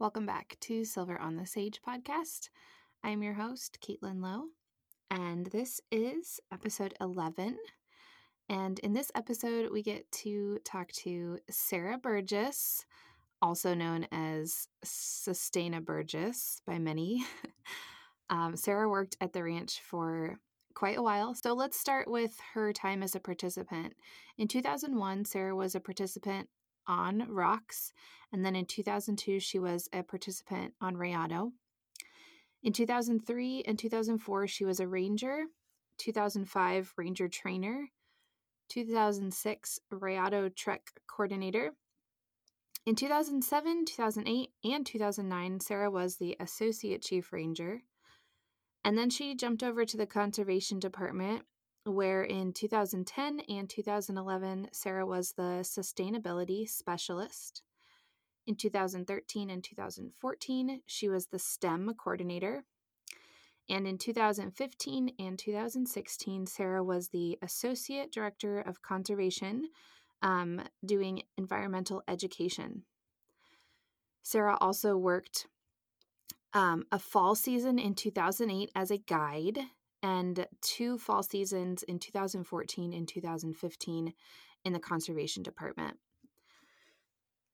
Welcome back to Silver on the Sage podcast. I'm your host, Caitlin Lowe, and this is episode 11. And in this episode, we get to talk to Sarah Burgess, also known as Sustaina Burgess by many. um, Sarah worked at the ranch for quite a while. So let's start with her time as a participant. In 2001, Sarah was a participant on ROCS, and then in 2002, she was a participant on Rayado. In 2003 and 2004, she was a ranger, 2005, ranger trainer, 2006, Rayado Trek coordinator. In 2007, 2008, and 2009, Sarah was the associate chief ranger. And then she jumped over to the conservation department where in 2010 and 2011, Sarah was the sustainability specialist. In 2013 and 2014, she was the STEM coordinator. And in 2015 and 2016, Sarah was the Associate Director of Conservation, um, doing environmental education. Sarah also worked um, a fall season in 2008 as a guide and two fall seasons in 2014 and 2015 in the conservation department.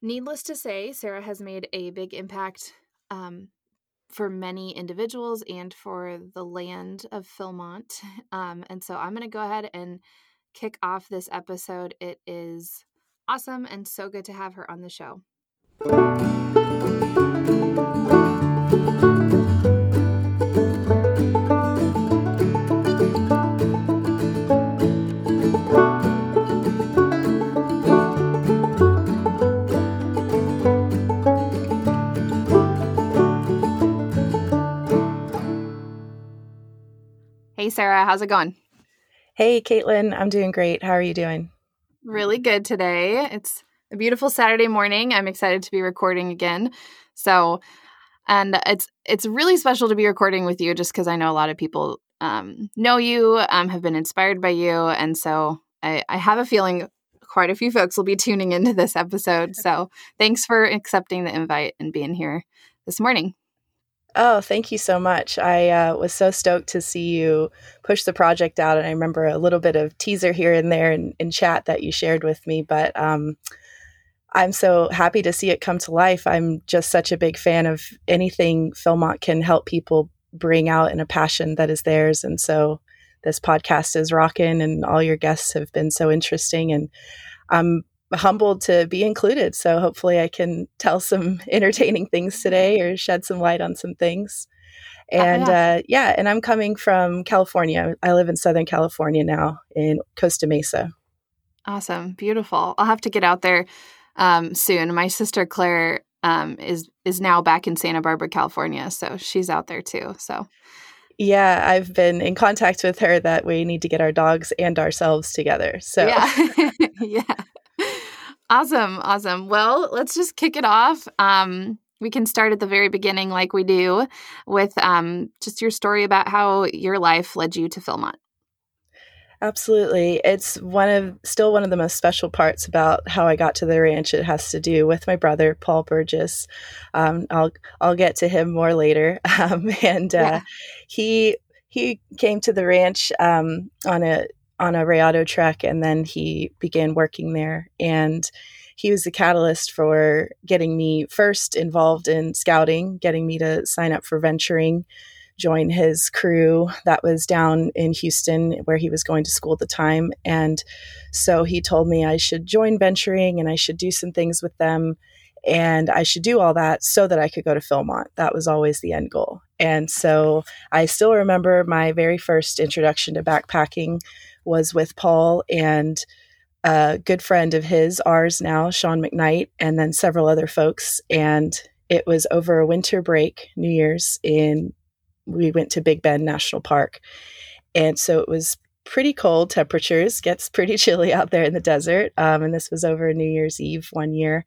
Needless to say, Sarah has made a big impact um, for many individuals and for the land of Philmont. Um, and so I'm going to go ahead and kick off this episode. It is awesome and so good to have her on the show. Hey, Sarah, how's it going? Hey, Caitlin, I'm doing great. How are you doing? Really good today. It's a beautiful Saturday morning. I'm excited to be recording again. So, and it's it's really special to be recording with you, just because I know a lot of people um, know you, um, have been inspired by you, and so I, I have a feeling quite a few folks will be tuning into this episode. So, thanks for accepting the invite and being here this morning. Oh, thank you so much. I uh, was so stoked to see you push the project out. And I remember a little bit of teaser here and there in, in chat that you shared with me. But um, I'm so happy to see it come to life. I'm just such a big fan of anything Philmont can help people bring out in a passion that is theirs. And so this podcast is rocking, and all your guests have been so interesting. And I'm humbled to be included. So hopefully I can tell some entertaining things today or shed some light on some things. Uh, and uh, yeah. Uh, yeah, and I'm coming from California. I live in Southern California now in Costa Mesa. Awesome. Beautiful. I'll have to get out there um, soon. My sister Claire um, is is now back in Santa Barbara, California, so she's out there too. So yeah, I've been in contact with her that we need to get our dogs and ourselves together. So yeah, yeah. Awesome. Awesome. Well, let's just kick it off. Um, we can start at the very beginning, like we do, with um, just your story about how your life led you to Philmont. Absolutely. It's one of still one of the most special parts about how I got to the ranch. It has to do with my brother, Paul Burgess. Um, I'll I'll get to him more later. Um, and uh, yeah. he he came to the ranch um, on a on a Rayado trek, and then he began working there. And he was the catalyst for getting me first involved in scouting, getting me to sign up for venturing, join his crew that was down in Houston where he was going to school at the time. And so he told me I should join venturing and I should do some things with them. And I should do all that so that I could go to Philmont. That was always the end goal. And so I still remember my very first introduction to backpacking was with Paul and a good friend of his, ours now, Sean McKnight, and then several other folks. And it was over a winter break, New Year's, in we went to Big Bend National Park. And so it was pretty cold temperatures, gets pretty chilly out there in the desert. Um, and this was over New Year's Eve one year.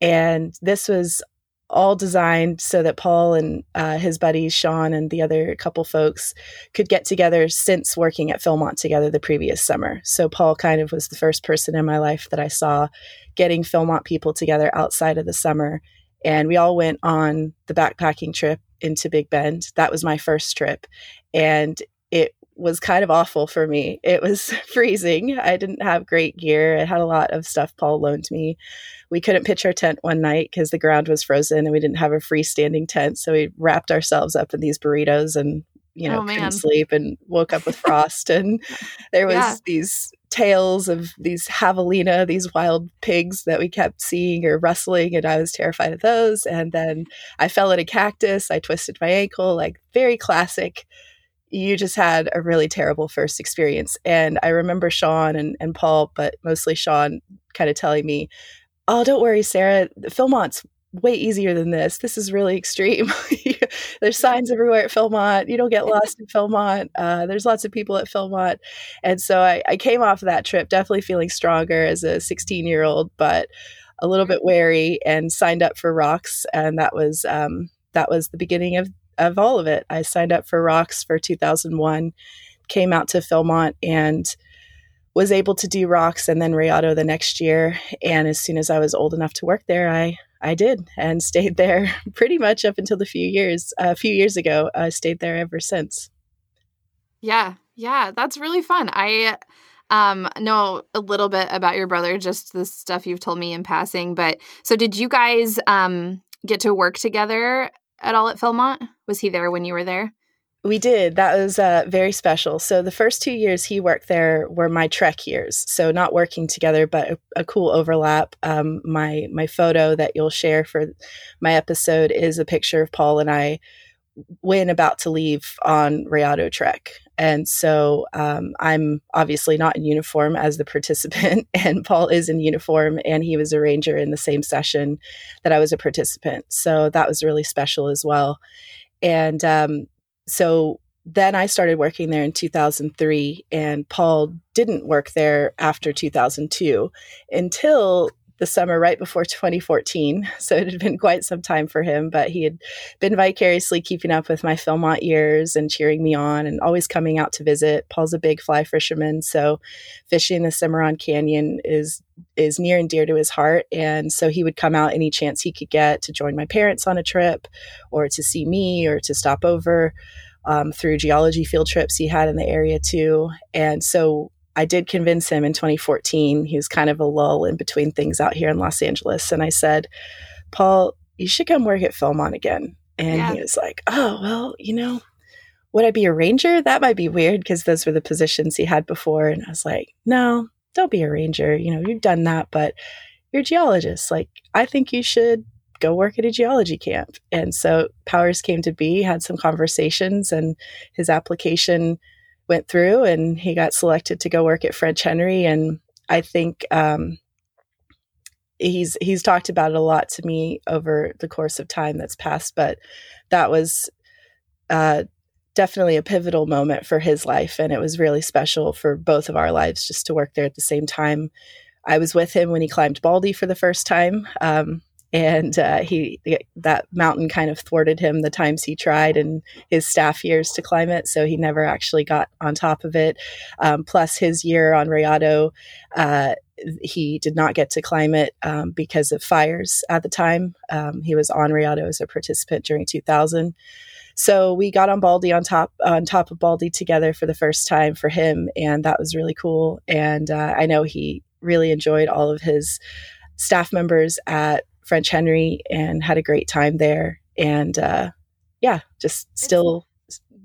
And this was all designed so that Paul and uh, his buddies, Sean and the other couple folks, could get together since working at Philmont together the previous summer. So Paul kind of was the first person in my life that I saw getting Philmont people together outside of the summer and we all went on the backpacking trip into Big Bend. That was my first trip, and it was kind of awful for me. It was freezing. I didn't have great gear. I had a lot of stuff Paul loaned me. We couldn't pitch our tent one night because the ground was frozen and we didn't have a freestanding tent. So we wrapped ourselves up in these burritos and you know, oh, couldn't sleep and woke up with frost. and there was yeah. these tales of these javelina, these wild pigs that we kept seeing or rustling, and I was terrified of those. And then I fell in a cactus. I twisted my ankle, like very classic you just had a really terrible first experience. And I remember Sean and, and Paul, but mostly Sean, kind of telling me, Oh, don't worry, Sarah, Philmont's way easier than this. This is really extreme. there's signs everywhere at Philmont. You don't get lost in Philmont. Uh, there's lots of people at Philmont. And so I, I came off of that trip definitely feeling stronger as a 16 year old, but a little bit wary and signed up for ROCS. And that was, um, that was the beginning of of all of it. I signed up for ROCS for 2001, came out to Philmont and was able to do ROCS and then Rayado the next year. And as soon as I was old enough to work there, I I did and stayed there pretty much up until the few years a few years ago. I stayed there ever since. Yeah, yeah, that's really fun. I um know a little bit about your brother, just the stuff you've told me in passing. But so did you guys um get to work together at all at Philmont? Was he there when you were there? We did. That was uh, very special. So the first two years he worked there were my trek years. So not working together, but a, a cool overlap. Um, my my photo that you'll share for my episode is a picture of Paul and I when about to leave on Rayado Trek. And so um, I'm obviously not in uniform as the participant, and Paul is in uniform, and he was a ranger in the same session that I was a participant. So that was really special as well. And um, so then I started working there in 2003, and Paul didn't work there after 2002 until the summer right before 2014. So it had been quite some time for him, but he had been vicariously keeping up with my Philmont years and cheering me on and always coming out to visit. Paul's a big fly fisherman, so fishing the Cimarron Canyon is is near and dear to his heart. And so he would come out any chance he could get to join my parents on a trip or to see me or to stop over. Um, through geology field trips he had in the area too. And so I did convince him in 2014. He was kind of a lull in between things out here in Los Angeles. And I said, Paul, you should come work at Philmont again. And yeah. he was like, oh, well, you know, would I be a ranger? That might be weird because those were the positions he had before. And I was like, no, don't be a ranger. You know, you've done that, but you're a geologist. Like, I think you should go work at a geology camp. And so Powers came to be, had some conversations, and his application went through and he got selected to go work at French Henry. And I think um, he's he's talked about it a lot to me over the course of time that's passed. But that was uh, definitely a pivotal moment for his life, and it was really special for both of our lives just to work there at the same time. I was with him when he climbed Baldy for the first time. Um, and uh, he that mountain kind of thwarted him the times he tried in his staff years to climb it so he never actually got on top of it. Um, plus his year on rayado uh, he did not get to climb it um, because of fires at the time. Um, he was on rayado as a participant during 2000 so we got on baldy on top on top of baldy together for the first time for him and that was really cool. And uh, i know he really enjoyed all of his staff members at French Henry and had a great time there. And uh, yeah, just still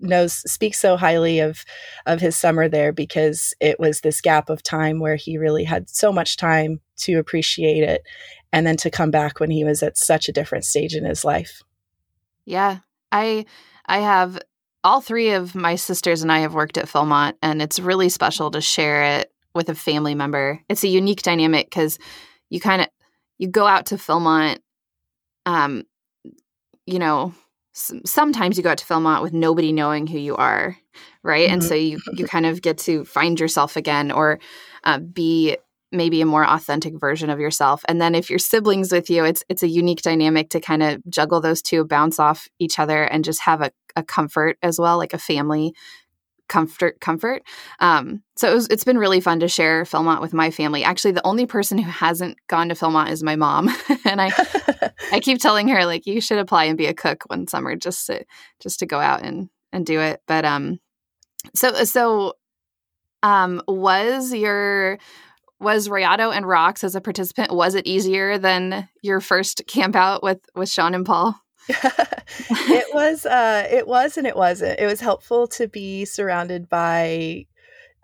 knows speaks so highly of of his summer there because it was this gap of time where he really had so much time to appreciate it and then to come back when he was at such a different stage in his life. Yeah. I I have all three of my sisters and I have worked at Philmont and it's really special to share it with a family member. It's a unique dynamic cuz you kind of you go out to Philmont, um, you know, sometimes you go out to Philmont with nobody knowing who you are, right? Mm-hmm. And so you you kind of get to find yourself again, or uh, be maybe a more authentic version of yourself. And then if your siblings with you, it's it's a unique dynamic to kind of juggle those two, bounce off each other, and just have a, a comfort as well, like a family comfort comfort. Um, so it was, it's been really fun to share philmont with my family. Actually the only person who hasn't gone to philmont is my mom. And i i keep telling her like you should apply and be a cook one summer just to just to go out and and do it. But um so so um was your was Rayado and ROCS as a participant was it easier than your first camp out with with Sean and Paul? it was uh it was and it wasn't. It was helpful to be surrounded by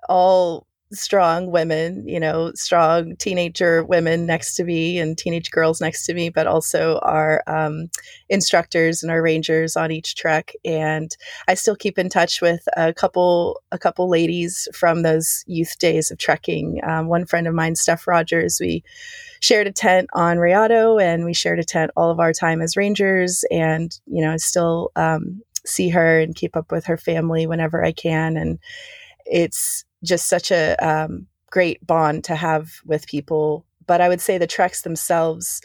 all strong women, you know, strong teenager women next to me and teenage girls next to me, but also our um, instructors and our rangers on each trek. And I still keep in touch with a couple a couple ladies from those youth days of trekking. Um, one friend of mine, Steph Rogers, we shared a tent on Rayado, and we shared a tent all of our time as rangers. And you know, still um, see her and keep up with her family whenever I can. And it's just such a um, great bond to have with people. But I would say the treks themselves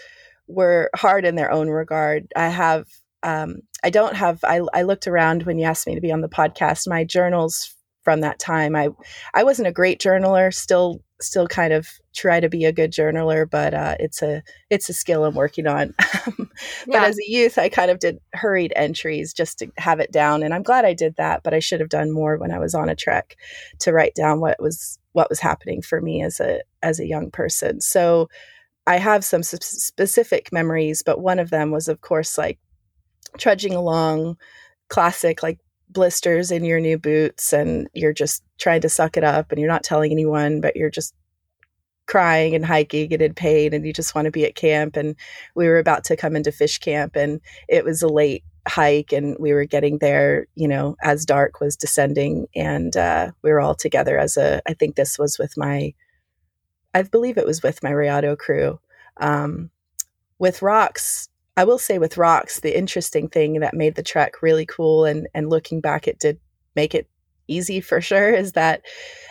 were hard in their own regard. I have, um, I don't have, I, I looked around when you asked me to be on the podcast. My journals from that time, I, I wasn't a great journaler. Still still kind of try to be a good journaler, but uh, it's a it's a skill I'm working on. but yeah. as a youth, I kind of did hurried entries just to have it down, and I'm glad I did that. But I should have done more when I was on a trek to write down what was what was happening for me as a as a young person. So I have some specific memories, but one of them was, of course, like trudging along, classic like blisters in your new boots and you're just trying to suck it up and you're not telling anyone, but you're just crying and hiking and in pain and you just want to be at camp. And we were about to come into fish camp and it was a late hike and we were getting there, you know, as dark was descending and uh, we were all together as a, I think this was with my, I believe it was with my Rayado crew. Um, with ROCS, I will say with ROCS, the interesting thing that made the trek really cool and and looking back it did make it easy for sure is that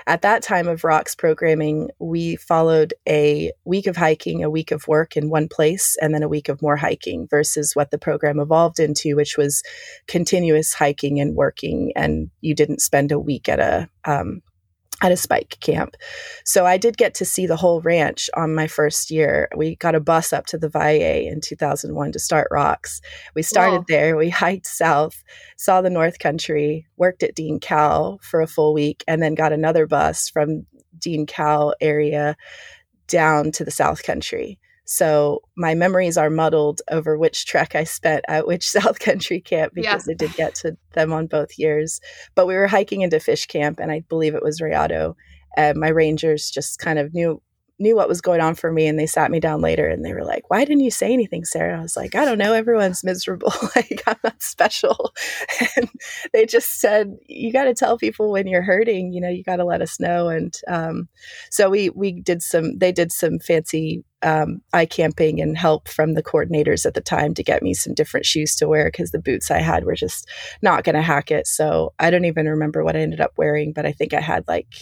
at that time of ROCS programming we followed a week of hiking a week of work in one place and then a week of more hiking versus what the program evolved into which was continuous hiking and working and you didn't spend a week at a um, at a spike camp. So I did get to see the whole ranch on my first year. We got a bus up to the Valle in 2001 to start ROCS. We started Whoa. there, we hiked south, saw the North Country, worked at Dean Cow for a full week, and then got another bus from Dean Cow area down to the South Country. So my memories are muddled over which trek I spent at which South Country camp because yeah. I did get to them on both years. But we were hiking into fish camp, and I believe it was Rayado. And my rangers just kind of knew knew what was going on for me and they sat me down later and they were like why didn't you say anything sarah i was like i don't know everyone's miserable like i'm not special and they just said you got to tell people when you're hurting you know you got to let us know and um, so we we did some they did some fancy um, eye camping and help from the coordinators at the time to get me some different shoes to wear because the boots I had were just not going to hack it. So I don't even remember what I ended up wearing, but I think I had like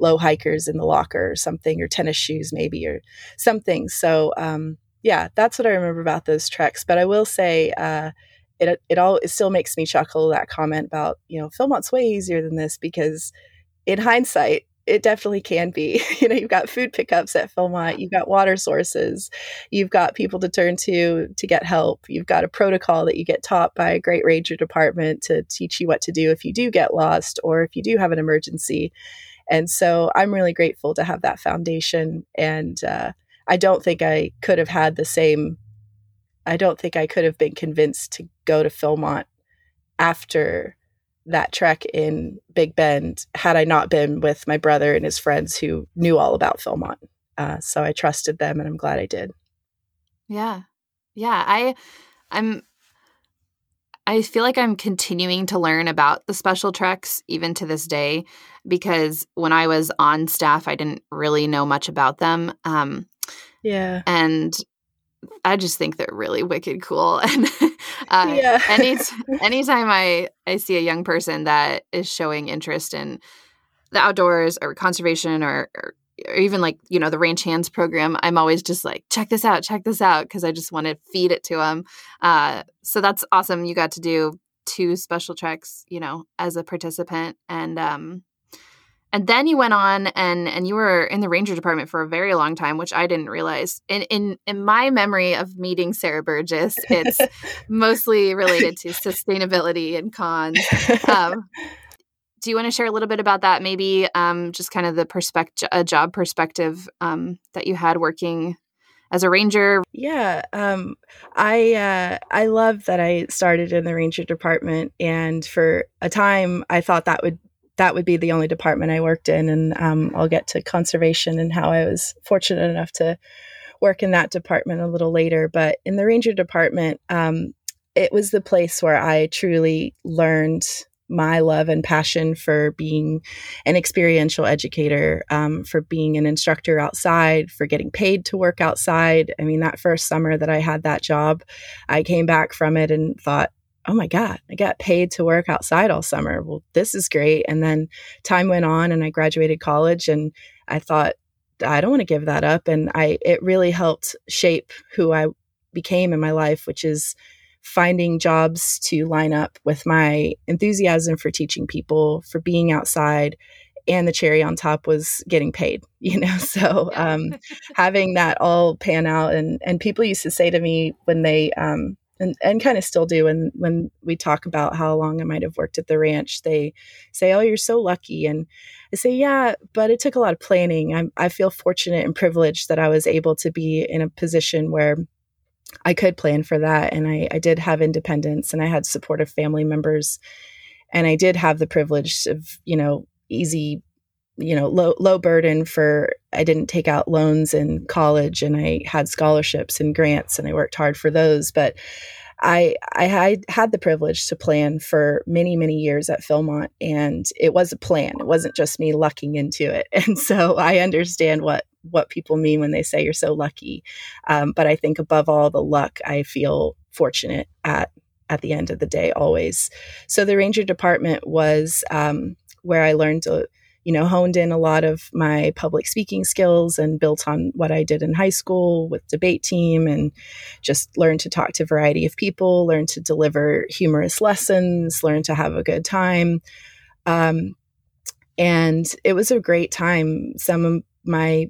low hikers in the locker or something, or tennis shoes maybe, or something. So um, yeah, that's what I remember about those treks. But I will say, uh, it it all it still makes me chuckle that comment about you know Philmont's way easier than this because in hindsight it definitely can be. You know, you've got food pickups at Philmont, you've got water sources, you've got people to turn to to get help, you've got a protocol that you get taught by a great ranger department to teach you what to do if you do get lost or if you do have an emergency. And so I'm really grateful to have that foundation. And uh, I don't think I could have had the same, I don't think I could have been convinced to go to Philmont after that trek in Big Bend had I not been with my brother and his friends who knew all about Philmont. Uh, so I trusted them, and I'm glad I did. Yeah, yeah. I, I'm. I feel like I'm continuing to learn about the special treks even to this day because when I was on staff, I didn't really know much about them. Um, yeah, and I just think they're really wicked cool. And uh, yeah. any anytime I I see a young person that is showing interest in the outdoors or conservation or, or, or even like you know the ranch hands program, I'm always just like check this out, check this out because I just want to feed it to them. Uh, so that's awesome. You got to do two special treks, you know, as a participant, and um, and then you went on and and you were in the ranger department for a very long time which i didn't realize. In in, in my memory of meeting sarah burgess it's mostly related to sustainability and cons. Um, do you want to share a little bit about that? Maybe um, just kind of the perspective a job perspective um, that you had working as a ranger. Yeah um, i uh, i love that i started in the ranger department and for a time i thought that would that would be the only department I worked in. And um, I'll get to conservation and how I was fortunate enough to work in that department a little later. But in the ranger department, um, it was the place where I truly learned my love and passion for being an experiential educator, um, for being an instructor outside, for getting paid to work outside. I mean, that first summer that I had that job, I came back from it and thought, oh my God, I got paid to work outside all summer. Well, this is great. And then time went on and I graduated college and I thought, I don't want to give that up. And I, it really helped shape who I became in my life, which is finding jobs to line up with my enthusiasm for teaching people, for being outside. And the cherry on top was getting paid, you know. So um, having that all pan out, and and people used to say to me when they um, and, and kind of still do. And when we talk about how long I might have worked at the ranch, they say, Oh, you're so lucky. And I say, Yeah, but it took a lot of planning. I'm, I feel fortunate and privileged that I was able to be in a position where I could plan for that. And I, I did have independence and I had supportive family members. And I did have the privilege of, you know, easy you know low low burden for I didn't take out loans in college and I had scholarships and grants and I worked hard for those. But I I had the privilege to plan for many many years at Philmont and it was a plan. It wasn't just me lucking into it. And so I understand what what people mean when they say you're so lucky. Um, but I think above all the luck I feel fortunate at at the end of the day always. So the ranger department was um, where I learned to you know, honed in a lot of my public speaking skills and built on what I did in high school with debate team and just learned to talk to a variety of people, learned to deliver humorous lessons, learned to have a good time. Um, and it was a great time. Some of my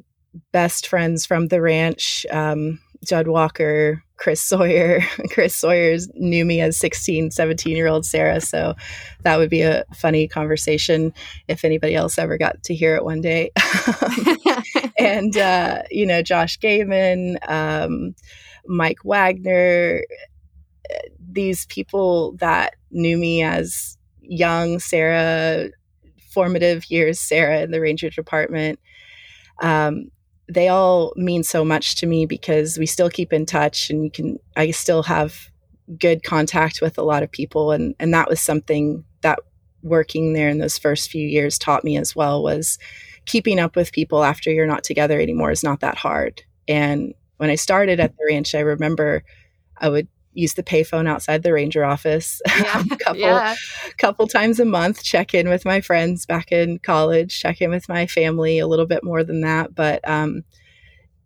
best friends from the ranch, um, Judd Walker, Chris Sawyer. Chris Sawyers knew me as 16, 17 year old Sarah. So that would be a funny conversation if anybody else ever got to hear it one day. and, uh, you know, Josh Gaiman, um, Mike Wagner, these people that knew me as young Sarah, formative years Sarah in the Ranger Department. Um, they all mean so much to me because we still keep in touch and you can I still have good contact with a lot of people and and that was something that working there in those first few years taught me as well was keeping up with people after you're not together anymore is not that hard. And when I started at the ranch, I remember I would use the payphone outside the ranger office yeah. a couple yeah. couple times a month check in with my friends back in college check in with my family a little bit more than that but um,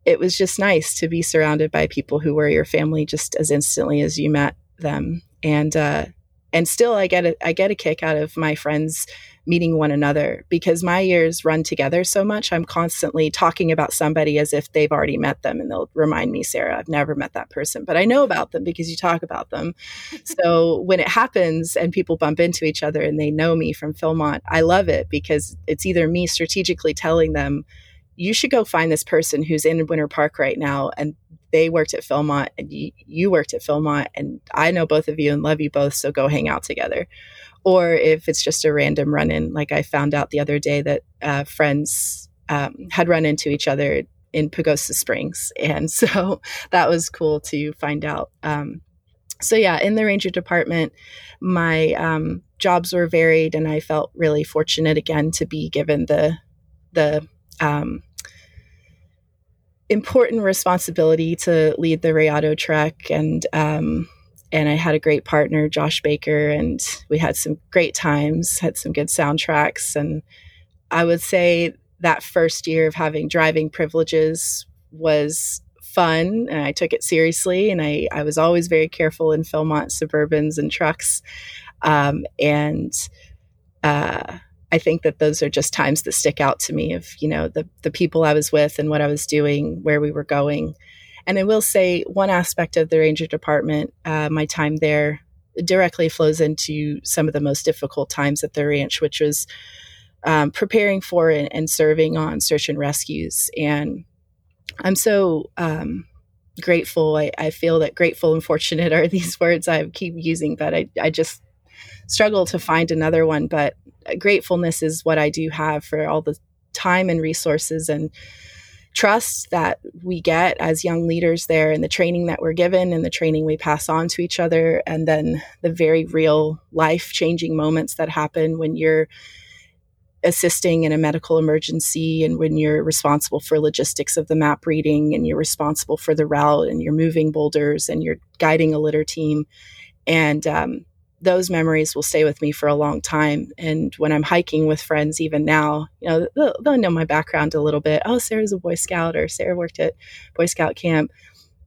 it was just nice to be surrounded by people who were your family just as instantly as you met them and uh, and still i get a, i get a kick out of my friends meeting one another because my years run together so much. I'm constantly talking about somebody as if they've already met them and they'll remind me, Sarah, I've never met that person, but I know about them because you talk about them. so when it happens and people bump into each other and they know me from Philmont, I love it because it's either me strategically telling them, you should go find this person who's in Winter Park right now and they worked at Philmont and you, you worked at Philmont and I know both of you and love you both, so go hang out together or if it's just a random run in. Like I found out the other day that uh, friends um, had run into each other in Pagosa Springs. And so that was cool to find out. Um, so, yeah, in the ranger department, my um, jobs were varied, and I felt really fortunate again to be given the, the, um, important responsibility to lead the Rayado trek and um, and I had a great partner, Josh Baker, and we had some great times, had some good soundtracks. And I would say that first year of having driving privileges was fun and I took it seriously. And I, I was always very careful in Philmont Suburbans and trucks. Um, and uh, I think that those are just times that stick out to me of, you know, the, the people I was with and what I was doing, where we were going. And I will say one aspect of the Ranger Department, uh, my time there directly flows into some of the most difficult times at the ranch, which was um, preparing for and, and, serving on search and rescues. And I'm so um, grateful. I, I, feel that grateful and fortunate are these words I keep using, but I, I just struggle to find another one. But gratefulness is what I do have for all the time and resources and trust that we get as young leaders there and the training that we're given and the training we pass on to each other. And then the very real life changing moments that happen when you're assisting in a medical emergency and when you're responsible for logistics of the map reading and you're responsible for the route and you're moving boulders and you're guiding a litter team. And um, those memories will stay with me for a long time and when i'm hiking with friends even now you know they'll, they'll know my background a little bit oh sarah's a boy scout or sarah worked at boy scout camp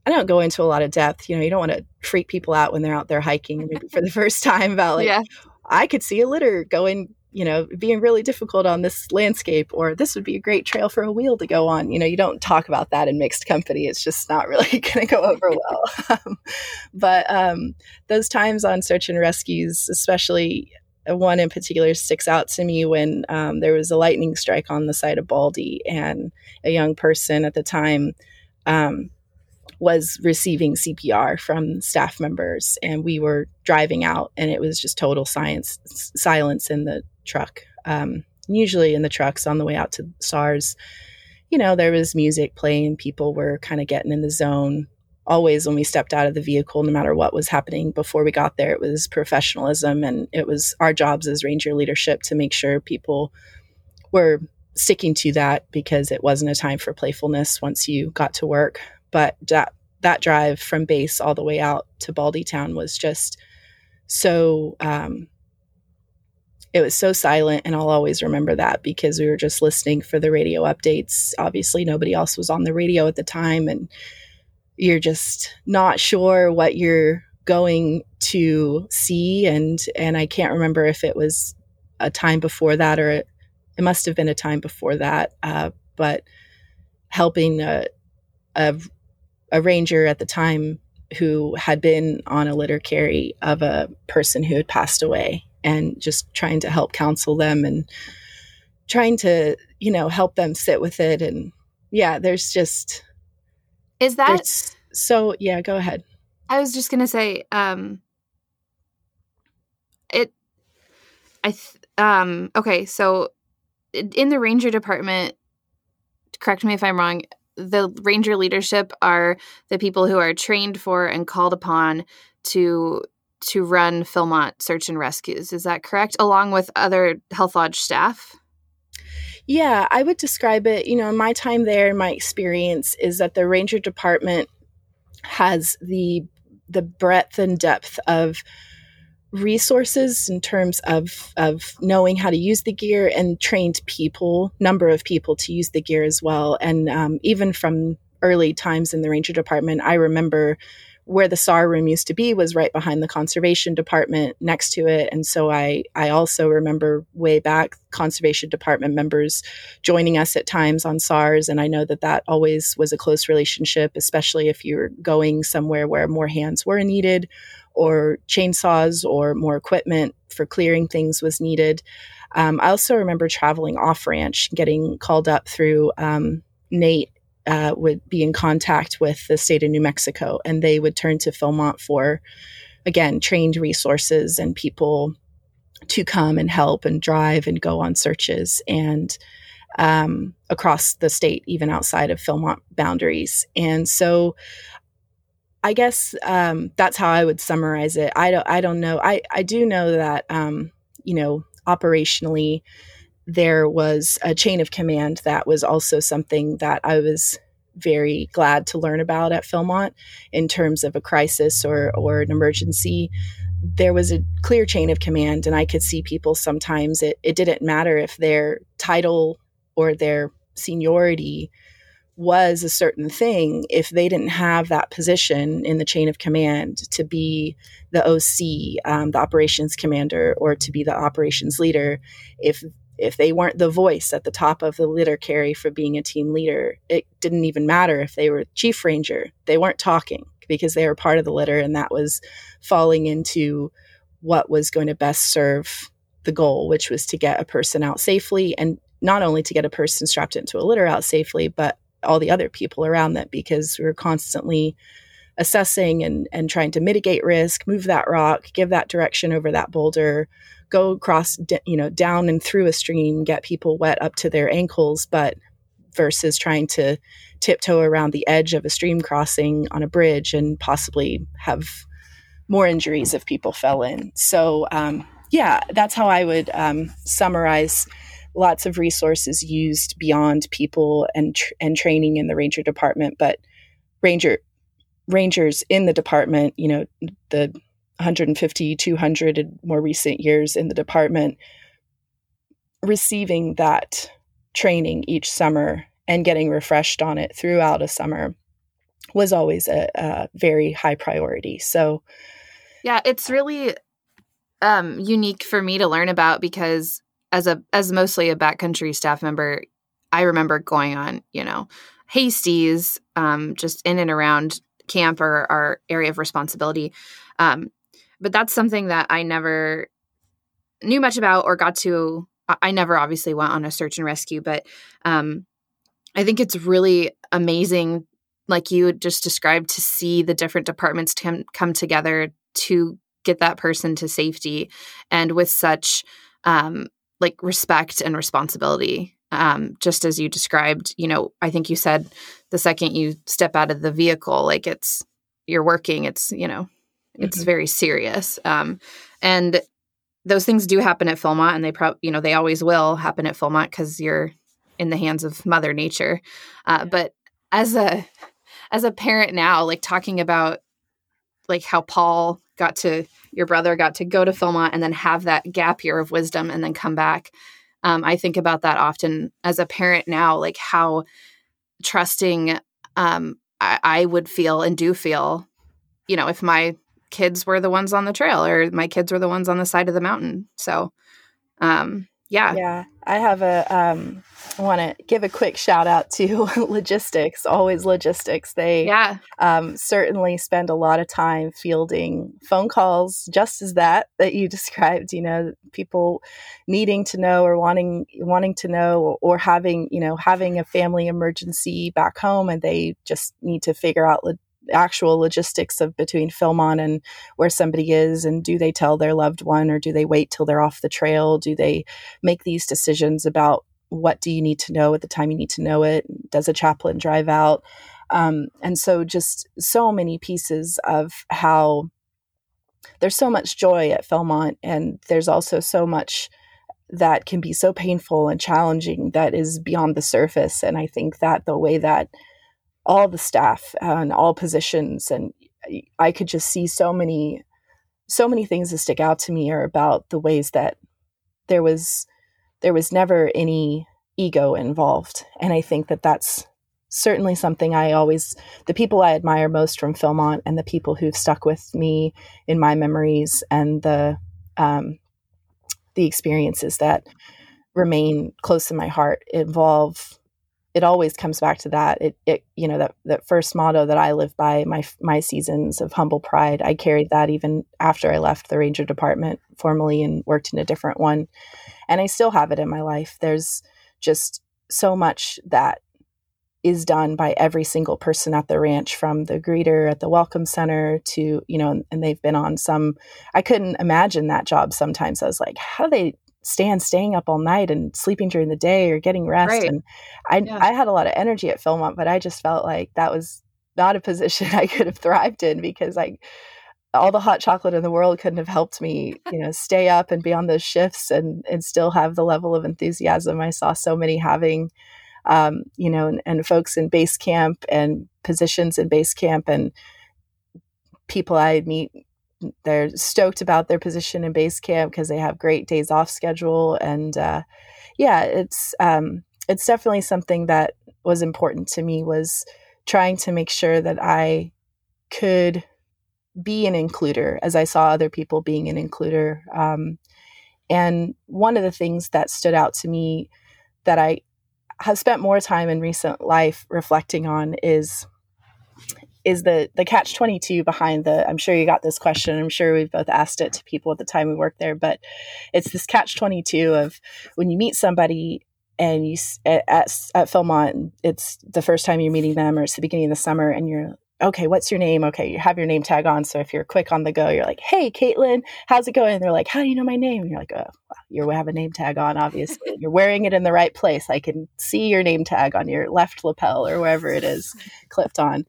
I don't go into a lot of depth. You know, you don't want to freak people out when they're out there hiking maybe for the first time about like, yeah. I could see a litter going you know, being really difficult on this landscape, or this would be a great trail for a wheel to go on. You know, you don't talk about that in mixed company. It's just not really going to go over well. but um, those times on search and rescues, especially uh, one in particular, sticks out to me when um, there was a lightning strike on the side of Baldy, and a young person at the time um, was receiving CPR from staff members, and we were driving out, and it was just total science silence in the truck. Um, usually in the trucks on the way out to SARS, you know, there was music playing, people were kind of getting in the zone. Always, when we stepped out of the vehicle, no matter what was happening before we got there, it was professionalism and it was our jobs as ranger leadership to make sure people were sticking to that because it wasn't a time for playfulness once you got to work. But that that drive from base all the way out to Baldy Town was just so um, it was so silent and i'll always remember that because we were just listening for the radio updates. Obviously nobody else was on the radio at the time and you're just not sure what you're going to see and and i can't remember if it was a time before that or it, it must have been a time before that uh, but helping a, a, a ranger at the time who had been on a litter carry of a person who had passed away and just trying to help counsel them and trying to you know help them sit with it. And yeah there's just is that so yeah go ahead. I was just gonna say um it i th- um okay so in the ranger department correct me if i'm wrong the ranger leadership are the people who are trained for and called upon to to run Philmont search and rescues. Is that correct? Along with other Health Lodge staff? Yeah, I would describe it, you know, my time there, and my experience is that the ranger department has the the breadth and depth of resources in terms of of knowing how to use the gear and trained people, number of people to use the gear as well. And um, even from early times in the ranger department, I remember where the SAR room used to be was right behind the conservation department next to it. And so I, I also remember way back conservation department members joining us at times on SARS. And I know that that always was a close relationship, especially if you're going somewhere where more hands were needed or chainsaws or more equipment for clearing things was needed. Um, I also remember traveling off ranch, getting called up through um, Nate uh, would be in contact with the state of New Mexico, and they would turn to Philmont for, again, trained resources and people to come and help and drive and go on searches and um, across the state, even outside of Philmont boundaries. And so, I guess um, that's how I would summarize it. I don't. I don't know. I I do know that um, you know operationally there was a chain of command that was also something that I was very glad to learn about at Philmont in terms of a crisis or, or an emergency. There was a clear chain of command, and I could see people sometimes. It, it didn't matter if their title or their seniority was a certain thing if they didn't have that position in the chain of command to be the OC, um, the operations commander, or to be the operations leader. If if they weren't the voice at the top of the litter carry for being a team leader, it didn't even matter if they were chief ranger. They weren't talking because they were part of the litter, and that was falling into what was going to best serve the goal, which was to get a person out safely and not only to get a person strapped into a litter out safely, but all the other people around that because we were constantly assessing and, and trying to mitigate risk, move that rock, give that direction over that boulder, go across, you know, down and through a stream, get people wet up to their ankles, but versus trying to tiptoe around the edge of a stream crossing on a bridge and possibly have more injuries if people fell in. So, um, yeah, that's how I would um, summarize lots of resources used beyond people and tr- and training in the ranger department but ranger rangers in the department you know the 150 200 in more recent years in the department receiving that training each summer and getting refreshed on it throughout a summer was always a, a very high priority so yeah it's really um, unique for me to learn about because as a as mostly a backcountry staff member, I remember going on, you know, hasties, um, just in and around camp or our area of responsibility. Um, but that's something that I never knew much about or got to. I never obviously went on a search and rescue, but um, I think it's really amazing, like you just described, to see the different departments come come together to get that person to safety, and with such um, like respect and responsibility um, just as you described you know i think you said the second you step out of the vehicle like it's you're working it's you know it's mm-hmm. very serious um, and those things do happen at Philmont, and they probably you know they always will happen at Philmont because you're in the hands of Mother Nature. Uh. But as a as a parent now, like talking about like how Paul got to your brother got to go to Philmont and then have that gap year of wisdom and then come back. Um, I think about that often as a parent now, like how trusting um, I, I would feel and do feel, you know, if my kids were the ones on the trail or my kids were the ones on the side of the mountain. So, um, yeah. Yeah. I have a, um, I want to give a quick shout out to logistics, always logistics. They yeah. um, certainly spend a lot of time fielding phone calls, just as that that you described. You know, people needing to know or wanting wanting to know, or, or having you know having a family emergency back home, and they just need to figure out lo- actual logistics of between Philmont and where somebody is and do they tell their loved one or do they wait till they're off the trail? Do they make these decisions about what do you need to know at the time you need to know it? Does a chaplain drive out? Um, and so just so many pieces of how there's so much joy at Philmont and there's also so much that can be so painful and challenging that is beyond the surface. And i think that the way that all the staff and all positions and i could just see so many so many things that stick out to me are about the ways that there was there was never any ego involved. And i think that that's certainly something i always the people i admire most from philmont and the people who've stuck with me in my memories and the um, the experiences that remain close to my heart involve it always comes back to that. It, it, you know, that that first motto that I live by, my my seasons of humble pride. I carried that even after I left the ranger department formally and worked in a different one, and I still have it in my life. There's just so much that is done by every single person at the ranch from the greeter at the welcome center to you know and, they've been on some i couldn't imagine that job sometimes i was like how do they stand staying up all night and sleeping during the day or getting rest. Right. And I, yeah. I had a lot of energy at Philmont, but I just felt like that was not a position I could have thrived in because I, all the hot chocolate in the world couldn't have helped me, you know, stay up and be on those shifts and, and still have the level of enthusiasm I saw so many having, um, you know, and, and folks in base camp and positions in base camp and people I meet they're stoked about their position in base camp because they have great days off schedule and uh, yeah it's um, it's definitely something that was important to me was trying to make sure that I could be an includer as I saw other people being an includer. Um, and one of the things that stood out to me that I have spent more time in recent life reflecting on is is the the catch 22 behind the i'm sure you got this question i'm sure we've both asked it to people at the time we worked there but it's this catch 22 of when you meet somebody and you at, at Philmont, it's the first time you're meeting them, or it's the beginning of the summer, and you're okay, what's your name? Okay, you have your name tag on. So if you're quick on the go, you're like, hey, Caitlin, how's it going? And they're like, how do you know my name? And you're like, oh, well, you have a name tag on, obviously. you're wearing it in the right place. I can see your name tag on your left lapel or wherever it is clipped on.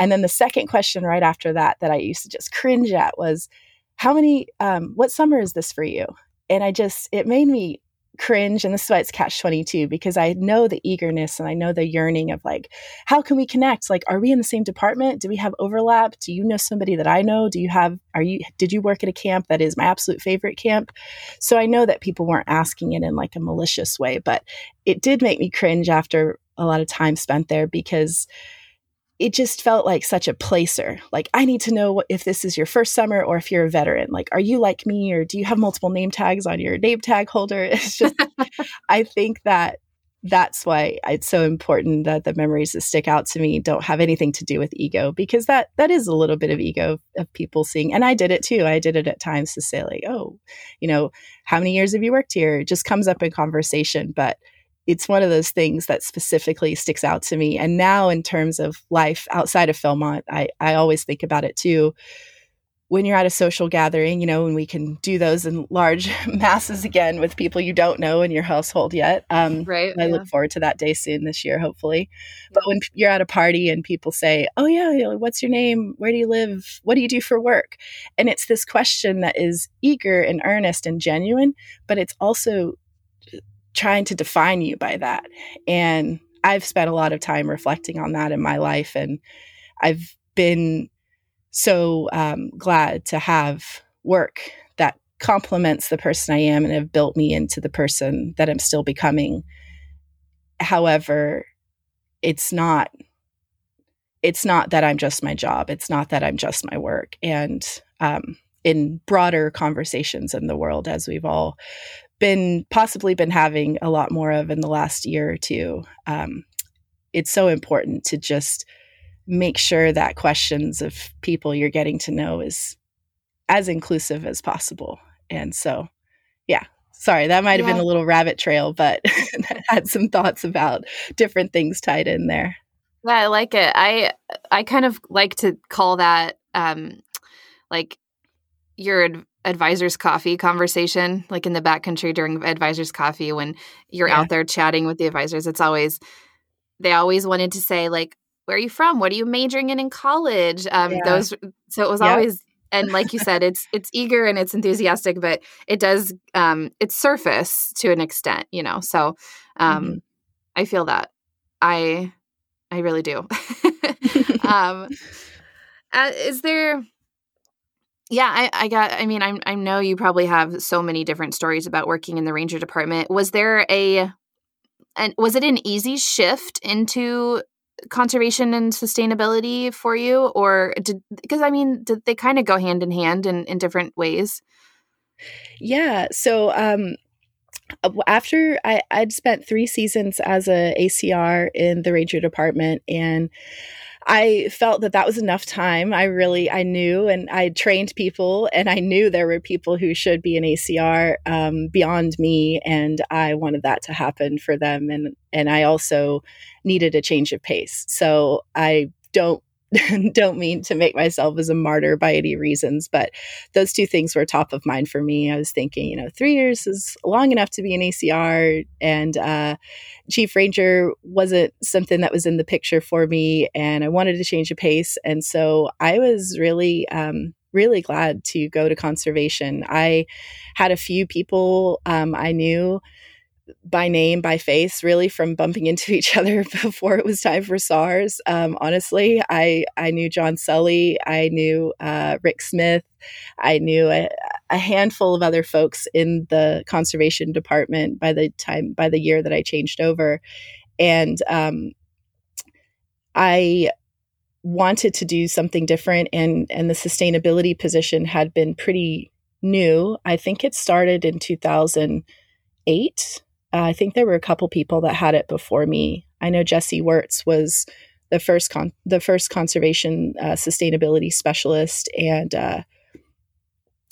And then the second question right after that, that I used to just cringe at was, how many, um, what summer is this for you? And I just, it made me cringe and this is why it's catch 22 because i know the eagerness and i know the yearning of like how can we connect? Like are we in the same department? Do we have overlap? Do you know somebody that i know? Do you have are you did you work at a camp that is my absolute favorite camp? So i know that people weren't asking it in like a malicious way but it did make me cringe after a lot of time spent there because it just felt like such a placer. Like, I need to know if this is your first summer or if you're a veteran. Like, are you like me or do you have multiple name tags on your name tag holder? It's just, I think that that's why it's so important that the memories that stick out to me don't have anything to do with ego because that that is a little bit of ego of people seeing and i did it too i did it at times to say like oh you know how many years have you worked here it just comes up in conversation but it's one of those things that specifically sticks out to me. And now, in terms of life outside of Philmont, I, I always think about it too. When you're at a social gathering, you know, and we can do those in large masses again with people you don't know in your household yet. Um, right. I yeah. look forward to that day soon this year, hopefully. But when you're at a party and people say, Oh, yeah, what's your name? Where do you live? What do you do for work? And it's this question that is eager and earnest and genuine, but it's also trying to define you by that. And I've spent a lot of time reflecting on that in my life. And I've been so um, glad to have work that complements the person I am and have built me into the person that I'm still becoming. However, it's not it's not that I'm just my job. It's not that I'm just my work. And um, in broader conversations in the world, as we've all been possibly been having a lot more of in the last year or two. Um, it's so important to just make sure that questions of people you're getting to know is as inclusive as possible. And so, yeah, sorry, that might have yeah. been a little rabbit trail, but I had some thoughts about different things tied in there. Yeah, I like it. I I kind of like to call that um like your advisors coffee conversation like in the backcountry during advisors coffee when you're yeah. out there chatting with the advisors it's always they always wanted to say like where are you from what are you majoring in in college um yeah. those so it was yep. always and like you said it's it's eager and it's enthusiastic but it does um it's surface to an extent you know so um mm-hmm. i feel that i i really do um uh, is there yeah, I, I got. I mean, I, I know you probably have so many different stories about working in the ranger department. Was there a, and was it an easy shift into conservation and sustainability for you, or did because I mean, did they kind of go hand in hand in in different ways? Yeah. So um, after I, I'd spent three seasons as a ACR in the ranger department, and I felt that that was enough time. I really, I knew and I trained people and I knew there were people who should be an ACR um, beyond me. And I wanted that to happen for them. And, and I also needed a change of pace. So I don't don't mean to make myself as a martyr by any reasons, but those two things were top of mind for me. I was thinking, you know, three years is long enough to be an ACR, and uh, Chief Ranger wasn't something that was in the picture for me, and I wanted to change the pace. And so I was really, um, really glad to go to conservation. I had a few people um, I knew by name, by face, really from bumping into each other before it was time for SARS. Um, honestly, I I knew John Sully, I knew uh, Rick Smith, I knew a, a handful of other folks in the conservation department by the time by the year that I changed over, and um, I wanted to do something different and and the sustainability position had been pretty new. I think it started in 2008. Uh, I think there were a couple people that had it before me. I know Jesse Wirtz was the first con- the first conservation uh, sustainability specialist, and uh,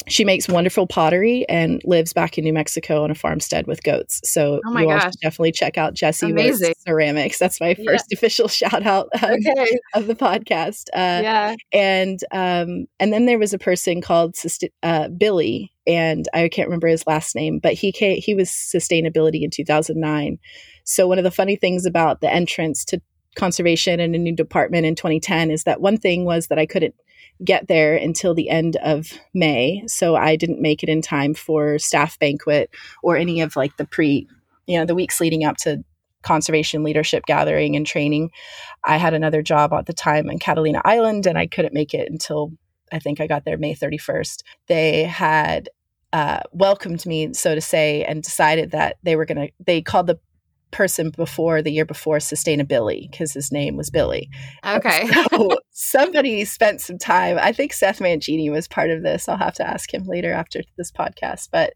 she makes wonderful pottery and lives back in New Mexico on a farmstead with goats. So oh you all should definitely check out Jesse Amazing. Ceramics. That's my first yeah. official shout out um, okay. of the podcast. Uh, yeah. And um, and then there was a person called uh, Billy, and I can't remember his last name, but he came, he was sustainability in 2009. So one of the funny things about the entrance to conservation and a new department in 2010 is that one thing was that I couldn't get there until the end of May. So I didn't make it in time for staff banquet or any of like the pre, you know, the weeks leading up to conservation leadership gathering and training. I had another job at the time in Catalina Island and I couldn't make it until I think I got there May 31st. They had uh, welcomed me, so to say, and decided that they were going to, they called the person before the year before sustainability because his name was Billy. Okay. So somebody spent some time. I think Seth Mangini was part of this. I'll have to ask him later after this podcast, but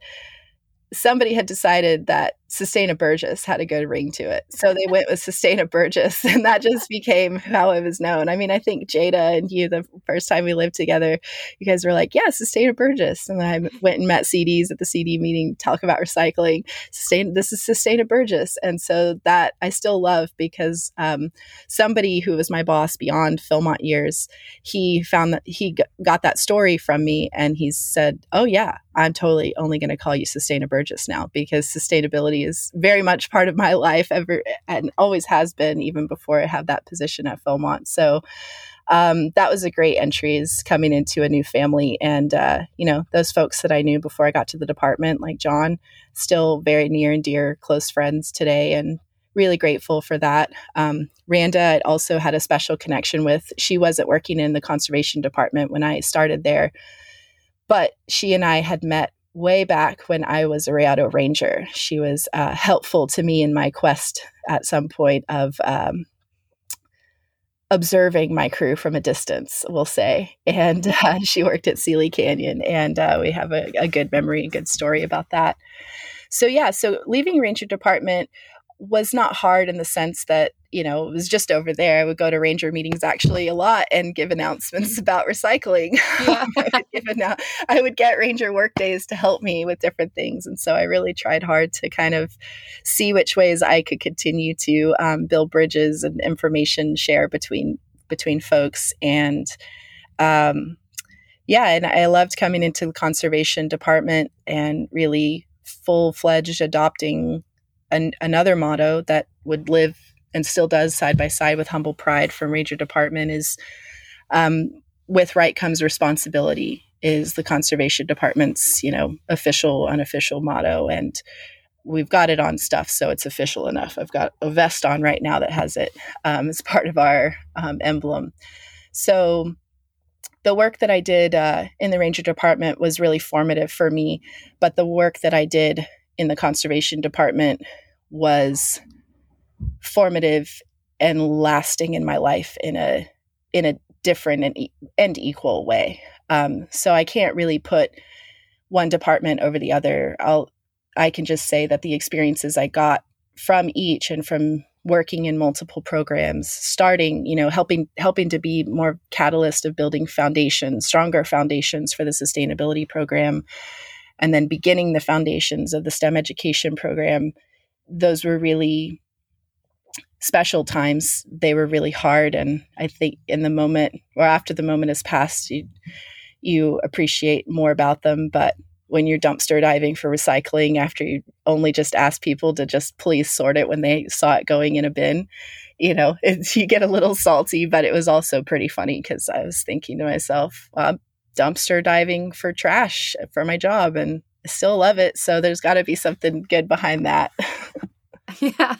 somebody had decided that Sustaina Burgess had a good ring to it. So they went with Sustaina Burgess, and that just became how it was known. I mean, I think Jada and you, the first time we lived together, you guys were like, yeah, Sustaina Burgess. And I went and met CDs at the CD meeting, talk about recycling. Sustain, this is Sustaina Burgess. And so that I still love because um, somebody who was my boss beyond Philmont years, he found that he got that story from me and he said, oh, yeah, I'm totally only going to call you Sustaina Burgess now because sustainability is very much part of my life ever and always has been even before I had that position at Philmont. So um, that was a great entry is coming into a new family. And uh, you know those folks that i knew before i got to the department like john still very near and dear close friends today and really grateful for that. Um, randa I also had a special connection with. She wasn't working in the conservation department when i started there but she and i had met way back when I was a Rayado Ranger. She was uh, helpful to me in my quest at some point of um, observing my crew from a distance, we'll say. And uh, she worked at Seeley Canyon, and uh, we have a, a good memory, and good story about that. So, yeah, so leaving Ranger Department was not hard in the sense that you know it was just over there. I would go to ranger meetings actually a lot and give announcements about recycling. Yeah. I, would I would get ranger work days to help me with different things. And so i really tried hard to kind of see which ways i could continue to um, build bridges and information share between between folks. And um, yeah and i loved coming into the conservation department and really full-fledged adopting an, another motto that would live and still does side by side with humble pride from Ranger Department is um, with right comes responsibility is the conservation department's you know official unofficial motto. And we've got it on stuff so it's official enough. I've got a vest on right now that has it um, as part of our um, emblem. So the work that i did uh, in the ranger department was really formative for me but the work that i did in the conservation department was formative and lasting in my life in a in a different and, and equal way. Um, so I can't really put one department over the other. I'll I can just say that the experiences I got from each and from working in multiple programs starting you know helping helping to be more catalyst of building foundations stronger foundations for the sustainability program and then beginning the foundations of the STEM education program, those were really special times. They were really hard. And I think in the moment or after the moment has passed, you, you appreciate more about them. But when you're dumpster diving for recycling after you only just ask people to just please sort it when they saw it going in a bin, you know, you get a little salty, but it was also pretty funny because I was thinking to myself, well, dumpster diving for trash for my job and I still love it. So there's got to be something good behind that. yeah.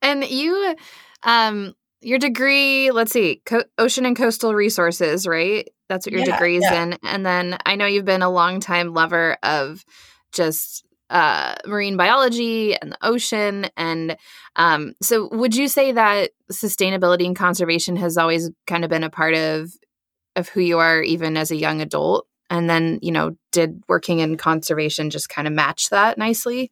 And you um your degree, let's see, co- ocean and coastal resources, right? That's what your yeah, degree's yeah. in. And then I know you've been a long time lover of just uh, marine biology and the ocean. And um, so, would you say that sustainability and conservation has always kind of been a part of of who you are, even as a young adult? And then, you know, did working in conservation just kind of match that nicely?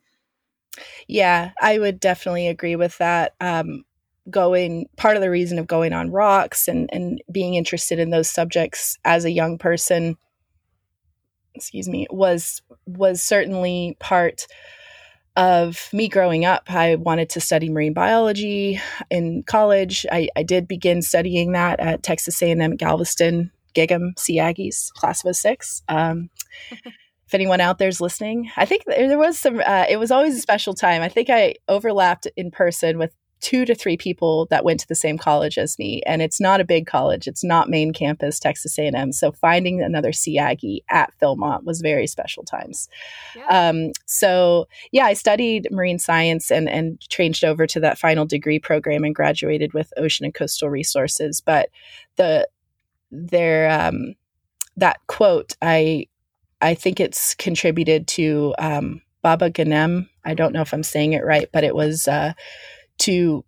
Yeah, I would definitely agree with that. Um, going part of the reason of going on rocks and and being interested in those subjects as a young person excuse me was was certainly part of me growing up i wanted to study marine biology in college. I, I did begin studying that at texas a&m galveston gig'em sea aggies class of 06 um, if anyone out there's listening i think there was some uh, it was always a special time. I think i overlapped in person with two to three people that went to the same college as me and it's not a big college. It's not main campus texas a&m so finding another sea aggie at philmont was very special times. Yeah. Um, so yeah i studied marine science and, and changed over to that final degree program and graduated with ocean and coastal resources. But the their um, that quote i i think it's contributed to um, baba ganem i don't know if i'm saying it right but it was uh, to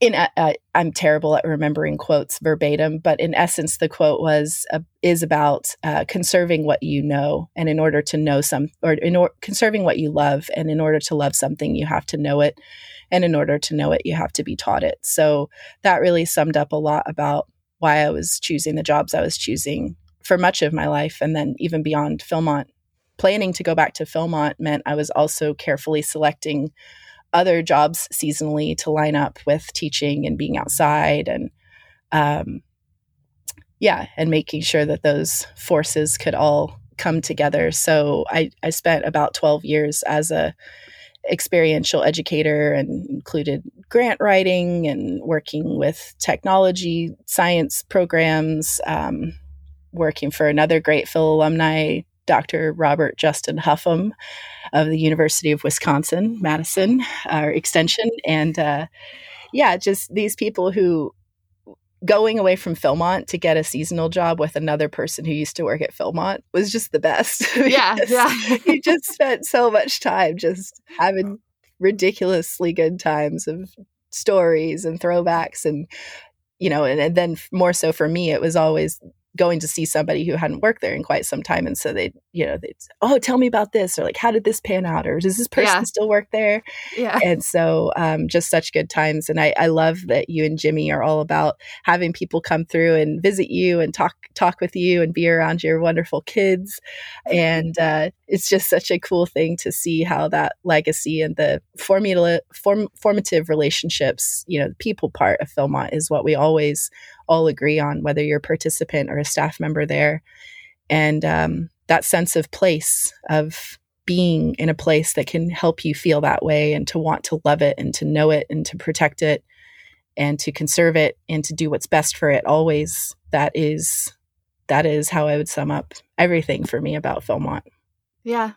in uh, I'm terrible at remembering quotes verbatim, but in essence, the quote was uh, is about uh, conserving what you know, and in order to know some, or in or- conserving what you love, and in order to love something, you have to know it, and in order to know it, you have to be taught it. So that really summed up a lot about why I was choosing the jobs I was choosing for much of my life, and then even beyond Philmont. Planning to go back to Philmont meant I was also carefully selecting other jobs seasonally to line up with teaching and being outside and um, yeah and making sure that those forces could all come together. So i, I spent about 12 years as a experiential educator and included grant writing and working with technology science programs um, working for another great phil alumni Dr. Robert Justin Huffam of the University of Wisconsin, Madison, our extension. And uh, yeah, just these people who going away from Philmont to get a seasonal job with another person who used to work at Philmont was just the best. yeah, yeah. you just spent so much time just having ridiculously good times of stories and throwbacks and you know and, and then more so for me it was always going to see somebody who hadn't worked there in quite some time and so they you know they'd, oh tell me about this or like how did this pan out? or does this person yeah. still work there? Yeah. And so um, just such good times and I, I love that you and jimmy are all about having people come through and visit you and talk talk with you and be around your wonderful kids and uh, it's just such a cool thing to see how that legacy and the formula form, formative relationships you know the people part of philmont is what we always all agree on, whether you're a participant or a staff member there. And um, that sense of place, of being in a place that can help you feel that way and to want to love it and to know it and to protect it and to conserve it and to do what's best for it always that is that is how i would sum up everything for me about philmont yeah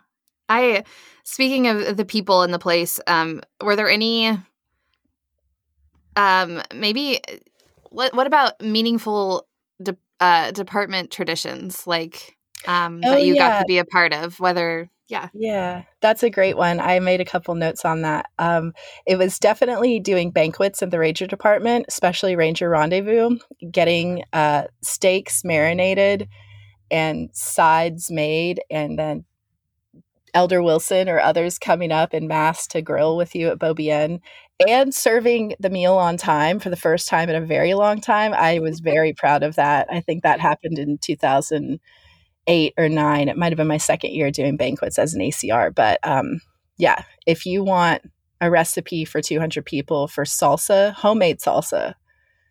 i speaking of the people in the place um were there any um maybe what what about meaningful de- uh, department traditions like um, oh, that you yeah. got to be a part of? Whether yeah yeah that's a great one i made a couple notes on that um, it was definitely doing banquets in the ranger department especially ranger rendezvous getting uh, steaks marinated and sides made and then elder wilson or others coming up in mass to grill with you at beaubien and serving the meal on time for the first time in a very long time. I was very proud of that. I think that happened in 2008 or 9. It might have been my second year doing banquets as an ACR, but um, yeah, if you want a recipe for 200 people for salsa, homemade salsa,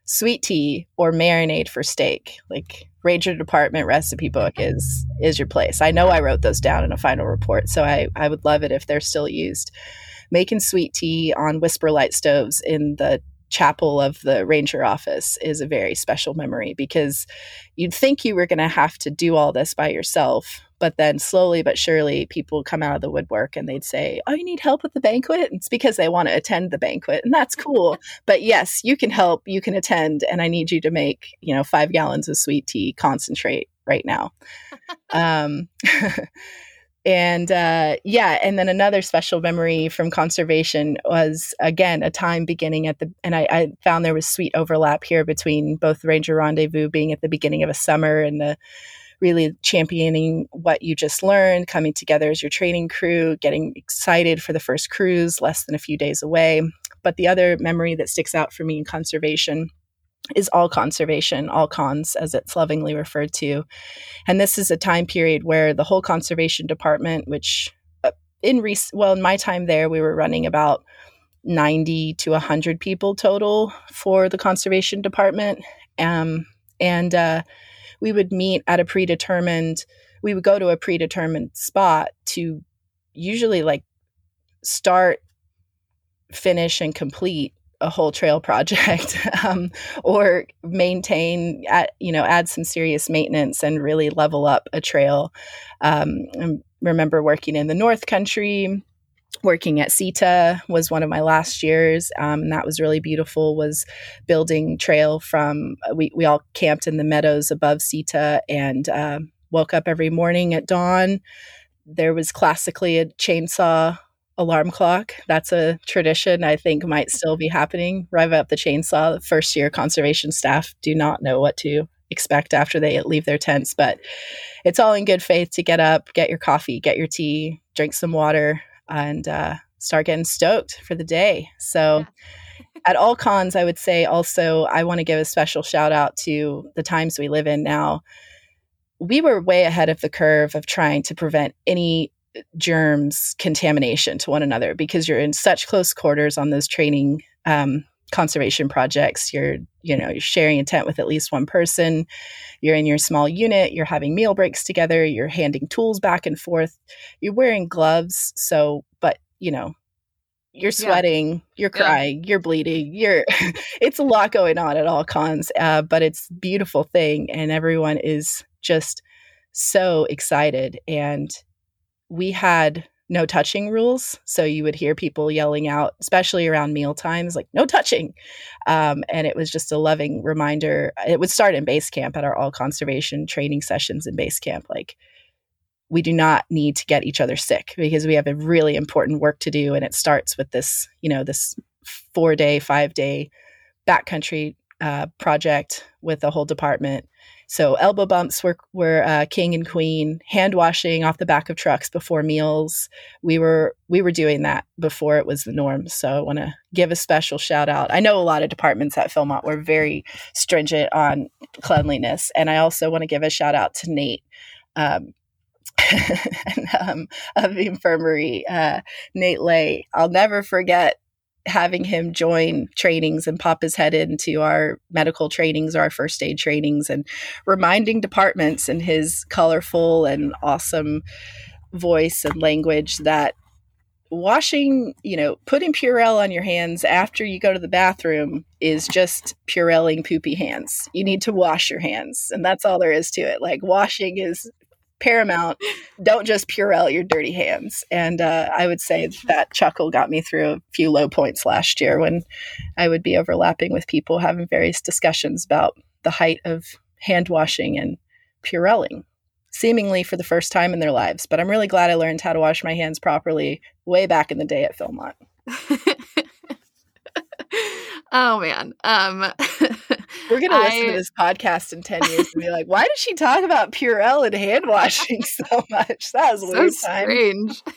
sweet tea or marinade for steak, like Ranger Department recipe book is is your place. I know I wrote those down in a final report, so I I would love it if they're still used making sweet tea on WhisperLite stoves in the chapel of the ranger office is a very special memory because you'd think you were going to have to do all this by yourself but then slowly but surely people come out of the woodwork and they'd say oh you need help with the banquet? It's because they want to attend the banquet and that's cool. But yes you can help you can attend and i need you to make you know five gallons of sweet tea concentrate right now. Um, and uh, yeah and then another special memory from conservation was again a time beginning at the and I, I, found there was sweet overlap here between both ranger rendezvous being at the beginning of a summer and the really championing what you just learned coming together as your training crew getting excited for the first cruise less than a few days away. But the other memory that sticks out for me in conservation is all conservation, all cons, as it's lovingly referred to. And this is a time period where the whole conservation department, which uh, in rec- well, in my time there, we were running about 90 to 100 people total for the conservation department. Um, and uh, we would meet at a predetermined, we would go to a predetermined spot to usually like start, finish, and complete a whole trail project um, or maintain at, you know add some serious maintenance and really level up a trail. Um, I remember working in the north country working at CITA was one of my last years um, and that was really beautiful was building trail from we, we all camped in the meadows above CITA and uh, woke up every morning at dawn. There was classically a chainsaw alarm clock. That's a tradition I think might still be happening. Rev up the chainsaw. First year conservation staff do not know what to expect after they leave their tents, but it's all in good faith to get up, get your coffee, get your tea, drink some water, and uh, start getting stoked for the day. So, yeah. at all cons, I would say also, I want to give a special shout out to the times we live in now. We were way ahead of the curve of trying to prevent any germs contamination to one another because you're in such close quarters on those training um, conservation projects. You're you know you're sharing a tent with at least one person. You're in your small unit. You're having meal breaks together. You're handing tools back and forth. You're wearing gloves. So but you know you're sweating. Yeah. you're crying. Yeah. you're bleeding. You're it's a lot going on at all cons uh, but it's beautiful thing and everyone is just so excited and we had no touching rules. So you would hear people yelling out, especially around meal times, like, no touching. Um, and it was just a loving reminder. It would start in base camp at our all conservation training sessions in base camp. Like, we do not need to get each other sick because we have a really important work to do. And it starts with this, you know, this four day, five day backcountry uh, project with the whole department so elbow bumps were were uh, king and queen. Hand washing off the back of trucks before meals. We were we were doing that before it was the norm. So I want to give a special shout out. I know a lot of departments at Philmont were very stringent on cleanliness, and I also want to give a shout out to Nate. Um, and, um, of the infirmary, uh, Nate Lay. I'll never forget having him join trainings and pop his head into our medical trainings or our first aid trainings and reminding departments in his colorful and awesome voice and language that washing, you know, putting Purell on your hands after you go to the bathroom is just Purelling poopy hands. You need to wash your hands, and that's all there is to it. Like washing is paramount. Don't just Purell your dirty hands. And uh, I would say that chuckle got me through a few low points last year when I would be overlapping with people having various discussions about the height of hand washing and Purelling, seemingly for the first time in their lives. But I'm really glad I learned how to wash my hands properly way back in the day at Philmont. oh man. Um We're gonna I, listen to this podcast in ten years and be like, "Why did she talk about Purell and hand washing so much? That was so strange."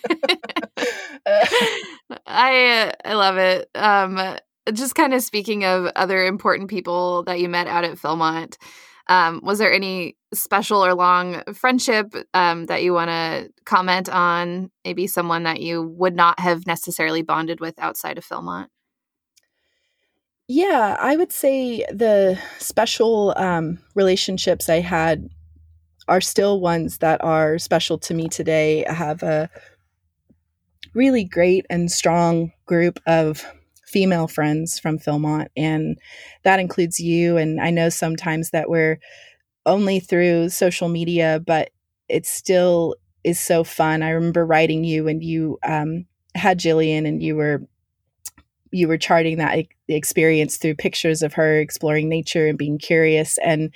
I I love it. Um, just kind of speaking of other important people that you met out at Philmont, um, was there any special or long friendship um, that you want to comment on? Maybe someone that you would not have necessarily bonded with outside of Philmont. Yeah, I would say the special um, relationships I had are still ones that are special to me today. I have a really great and strong group of female friends from Philmont, and that includes you. And I know sometimes that we're only through social media, but it still is so fun. I remember writing you and you um, had Jillian and you were you were charting that experience through pictures of her exploring nature and being curious and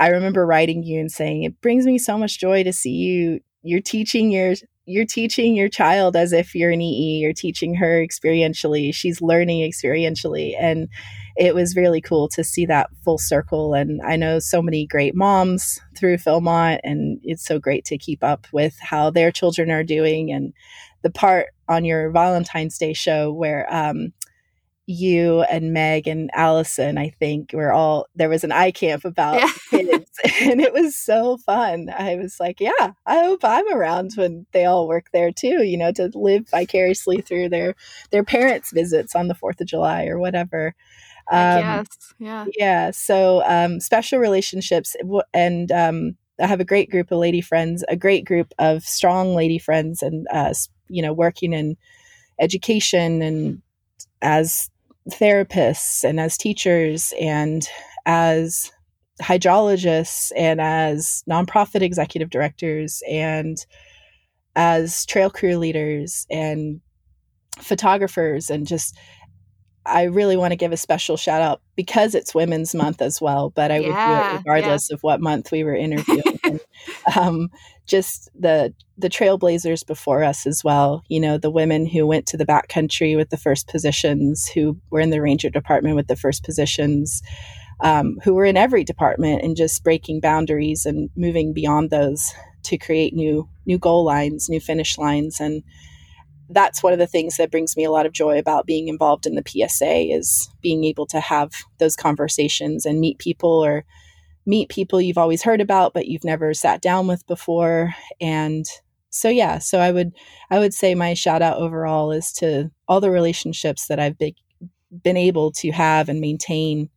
I remember writing you and saying it brings me so much joy to see you. You're teaching your you're teaching your child as if you're an EE you're teaching her experientially. She's learning experientially. And it was really cool to see that full circle and I know so many great moms through Philmont and it's so great to keep up with how their children are doing and the part on your Valentine's Day show where um, you and Meg and Allison, I think, were all there was an eye camp about yeah. kids, and it was so fun. I was like, yeah, I hope I'm around when they all work there too. You know, to live vicariously through their their parents' visits on the Fourth of July or whatever. Um, yes, yeah, yeah. So um, special relationships, and um, I have a great group of lady friends, a great group of strong lady friends, and uh, you know, working in education and as therapists and as teachers and as hydrologists and as nonprofit executive directors and as trail crew leaders and photographers and just I really want to give a special shout out because it's Women's Month as well, but I yeah, would do it regardless yeah. of what month we were interviewing. and, um, just the the trailblazers before us as well. You know, the women who went to the backcountry with the first positions, who were in the ranger department with the first positions, um, who were in every department and just breaking boundaries and moving beyond those to create new new goal lines, new finish lines, and that's one of the things that brings me a lot of joy about being involved in the PSA is being able to have those conversations and meet people or meet people you've always heard about but you've never sat down with before. And so yeah so i would i would say my shout out overall is to all the relationships that i've been, been able to have and maintain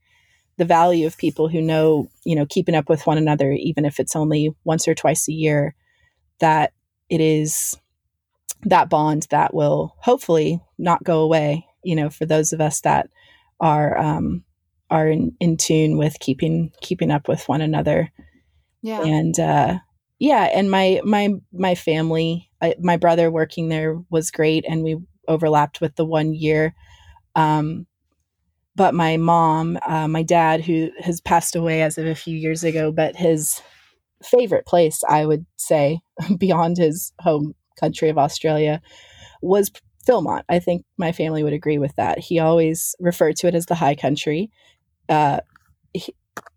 the value of people who know you know keeping up with one another even if it's only once or twice a year that it is that bond that will hopefully not go away you know for those of us that are um are in, in tune with keeping keeping up with one another. Yeah. And uh yeah and my my my family I, my brother working there was great and we overlapped with the one year. Um but my mom uh, my dad who has passed away as of a few years ago but his favorite place i would say beyond his home country of Australia was Philmont. I think my family would agree with that. He always referred to it as the high country. Uh, he,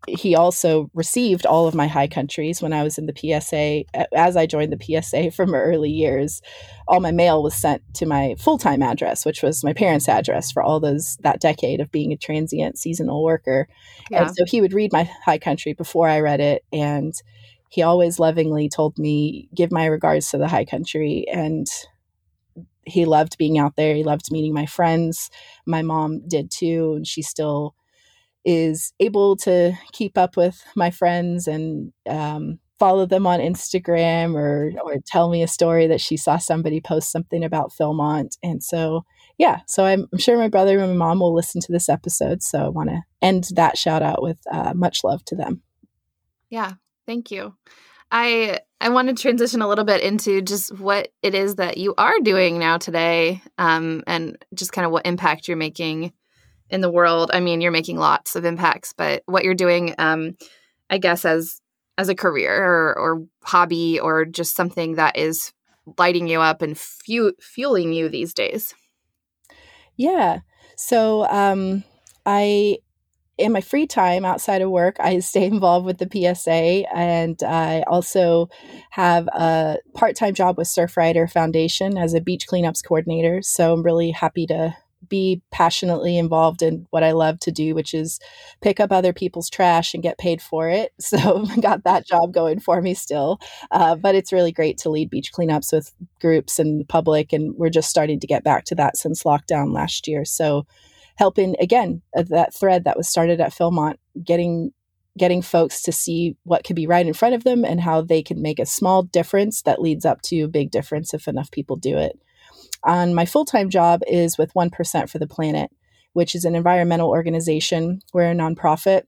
he also received all of my high countries when I was in the PSA. As I joined the PSA from early years, all my mail was sent to my full time address, which was my parents' address for all those that decade of being a transient seasonal worker. Yeah. And so he would read my high country before I read it, and he always lovingly told me, give my regards to the high country. And he loved being out there. He loved meeting my friends. My mom did too. And she still is able to keep up with my friends and um, follow them on Instagram or, or tell me a story that she saw somebody post something about Philmont. And so, yeah, so I'm, I'm sure my brother and my mom will listen to this episode. So I want to end that shout out with uh, much love to them. Yeah, Thank you. I I want to transition a little bit into just what it is that you are doing now today, um, and just kind of what impact you're making in the world. I mean, you're making lots of impacts, but what you're doing, um, I guess, as as a career or, or hobby or just something that is lighting you up and fu- fueling you these days. Yeah. So um, I in my free time outside of work, I stay involved with the PSA, and I also have a part-time job with Surfrider Foundation as a beach cleanups coordinator. So I'm really happy to be passionately involved in what I love to do, which is pick up other people's trash and get paid for it. So I got that job going for me still. Uh, but it's really great to lead beach cleanups with groups and the public, and we're just starting to get back to that since lockdown last year. So helping again that thread that was started at Philmont, getting getting folks to see what could be right in front of them and how they can make a small difference that leads up to a big difference if enough people do it. On my full time job is with 1% for the Planet, which is an environmental organization. We're a nonprofit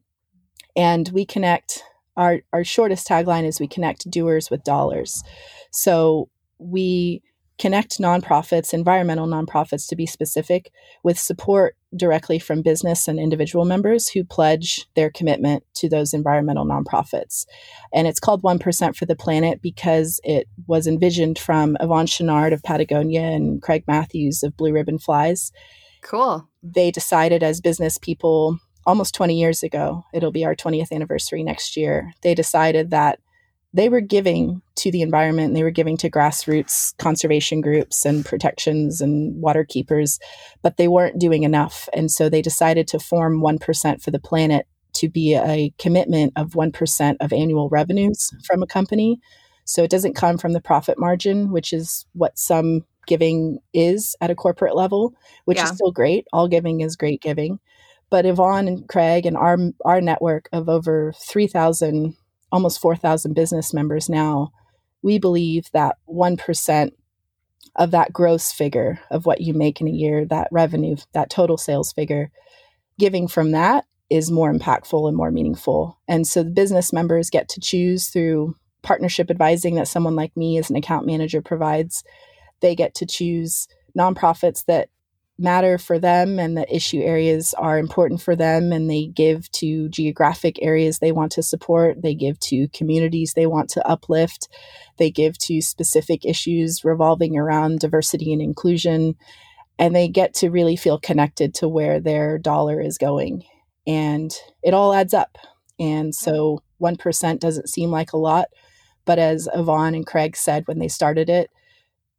and we connect our our shortest tagline is we connect doers with dollars. So we connect nonprofits, environmental nonprofits to be specific, with support directly from business and individual members who pledge their commitment to those environmental nonprofits. And it's called 1% for the Planet because it was envisioned from Yvon Chouinard of Patagonia and Craig Matthews of Blue Ribbon Flies. Cool. They decided as business people almost 20 years ago, it'll be our 20th anniversary next year, they decided that they were giving to the environment, they were giving to grassroots conservation groups and protections and water keepers, but they weren't doing enough. And so they decided to form 1% for the planet to be a commitment of 1% of annual revenues from a company. So it doesn't come from the profit margin, which is what some giving is at a corporate level, which yeah. is still great. All giving is great giving. But Yvon and Craig and our our network of over 3,000 almost 4,000 business members now, we believe that 1% of that gross figure of what you make in a year, that revenue, that total sales figure, giving from that is more impactful and more meaningful. And so the business members get to choose through partnership advising that someone like me as an account manager provides. They get to choose nonprofits that matter for them and the issue areas are important for them and they give to geographic areas they want to support they give to communities they want to uplift they give to specific issues revolving around diversity and inclusion and they get to really feel connected to where their dollar is going. And it all adds up. And so 1% doesn't seem like a lot but as Yvon and Craig said when they started it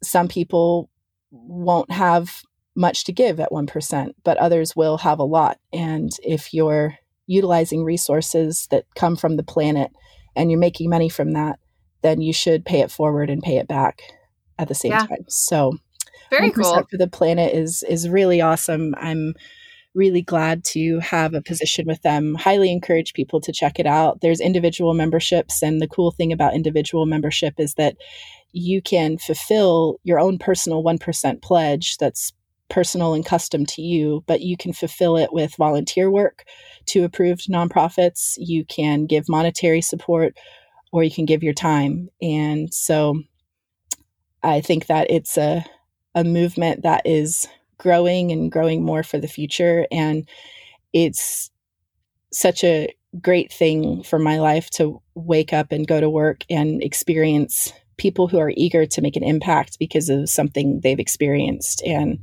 some people won't have much to give at 1%, but others will have a lot. And if you're utilizing resources that come from the planet and you're making money from that, then you should pay it forward and pay it back at the same yeah. time. So, very cool for the planet is is really awesome. I'm really glad to have a position with them. Highly encourage people to check it out. There's individual memberships, and the cool thing about individual membership is that you can fulfill your own personal 1% pledge that's personal and custom to you, but you can fulfill it with volunteer work to approved nonprofits. You can give monetary support or you can give your time. And so I think that it's a, a movement that is growing and growing more for the future. And it's such a great thing for my life to wake up and go to work and experience people who are eager to make an impact because of something they've experienced. And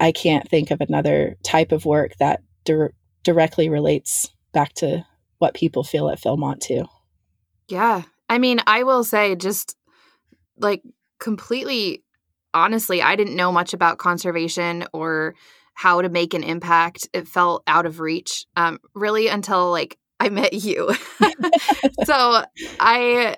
I can't think of another type of work that di- directly relates back to what people feel at Philmont too. Yeah. I mean, I will say just like completely honestly, I didn't know much about conservation or how to make an impact. It felt out of reach um, really until like I met you. so I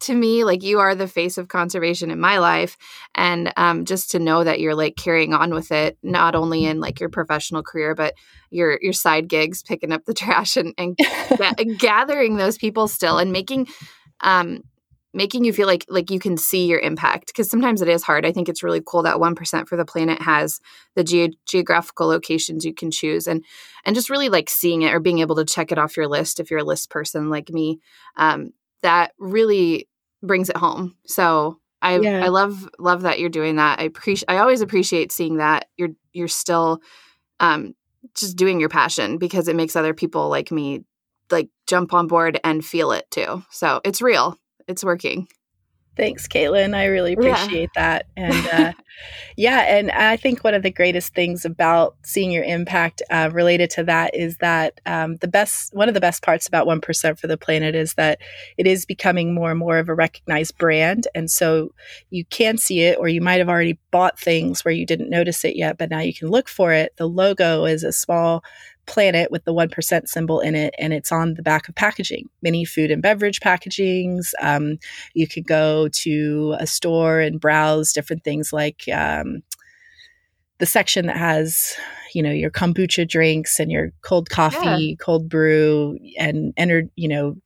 to me like you are the face of conservation in my life and um, just to know that you're like carrying on with it not only in like your professional career but your your side gigs picking up the trash and, and, gathering those people still and making um making you feel like like you can see your impact because sometimes it is hard. I think it's really cool that 1% for the planet has the ge- geographical locations you can choose and and just really like seeing it or being able to check it off your list if you're a list person like me um, that really brings it home. So I yeah. I love love that you're doing that. I appreciate I always appreciate seeing that you're you're still um just doing your passion because it makes other people like me like jump on board and feel it too. So it's real. It's working. Thanks, Caitlin. I really appreciate yeah. that. And uh, yeah, and I think one of the greatest things about seeing your impact uh, related to that is that um, the best, one of the best parts about 1% for the planet is that it is becoming more and more of a recognized brand. And so you can see it, or you might have already bought things where you didn't notice it yet, but now you can look for it. The logo is a small planet with the 1% symbol in it, and it's on the back of packaging, many food and beverage packagings. Um, you could go to a store and browse different things like um, the section that has you know your kombucha drinks and your cold coffee yeah. cold brew and ener- you know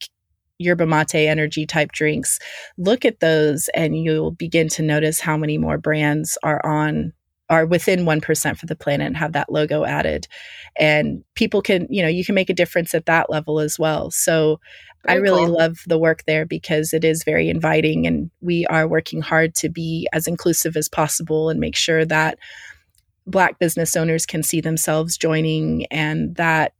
yerba mate energy type drinks look at those and you'll begin to notice how many more brands are on are within 1% for the planet and have that logo added. And people can, you know, you can make a difference at that level as well. So very I really cool. love the work there because it is very inviting and we are working hard to be as inclusive as possible and make sure that Black business owners can see themselves joining and that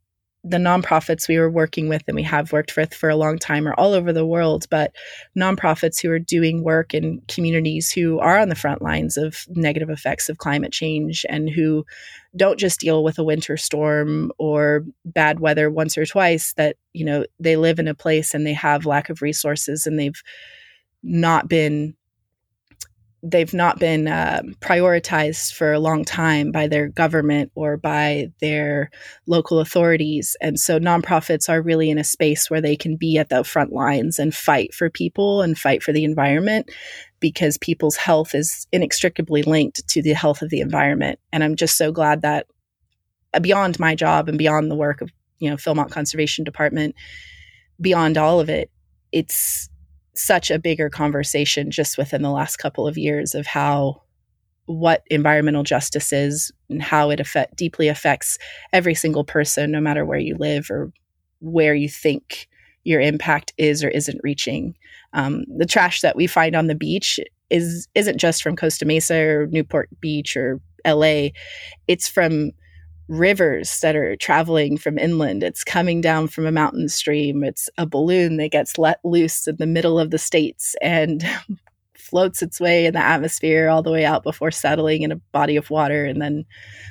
the nonprofits we were working with and we have worked with for a long time are all over the world, but nonprofits who are doing work in communities who are on the front lines of negative effects of climate change and who don't just deal with a winter storm or bad weather once or twice, that, you know, they live in a place and they have lack of resources and they've not been they've not been uh, prioritized for a long time by their government or by their local authorities. And so nonprofits are really in a space where they can be at the front lines and fight for people and fight for the environment because people's health is inextricably linked to the health of the environment. And I'm just so glad that uh, beyond my job and beyond the work of, you know, Philmont Conservation Department, beyond all of it, it's such a bigger conversation just within the last couple of years of how what environmental justice is and how it affect, deeply affects every single person, no matter where you live or where you think your impact is or isn't reaching. Um, the trash that we find on the beach is isn't just from Costa Mesa or Newport Beach or LA. It's from rivers that are traveling from inland. It's coming down from a mountain stream. It's a balloon that gets let loose in the middle of the states and floats its way in the atmosphere all the way out before settling in a body of water and then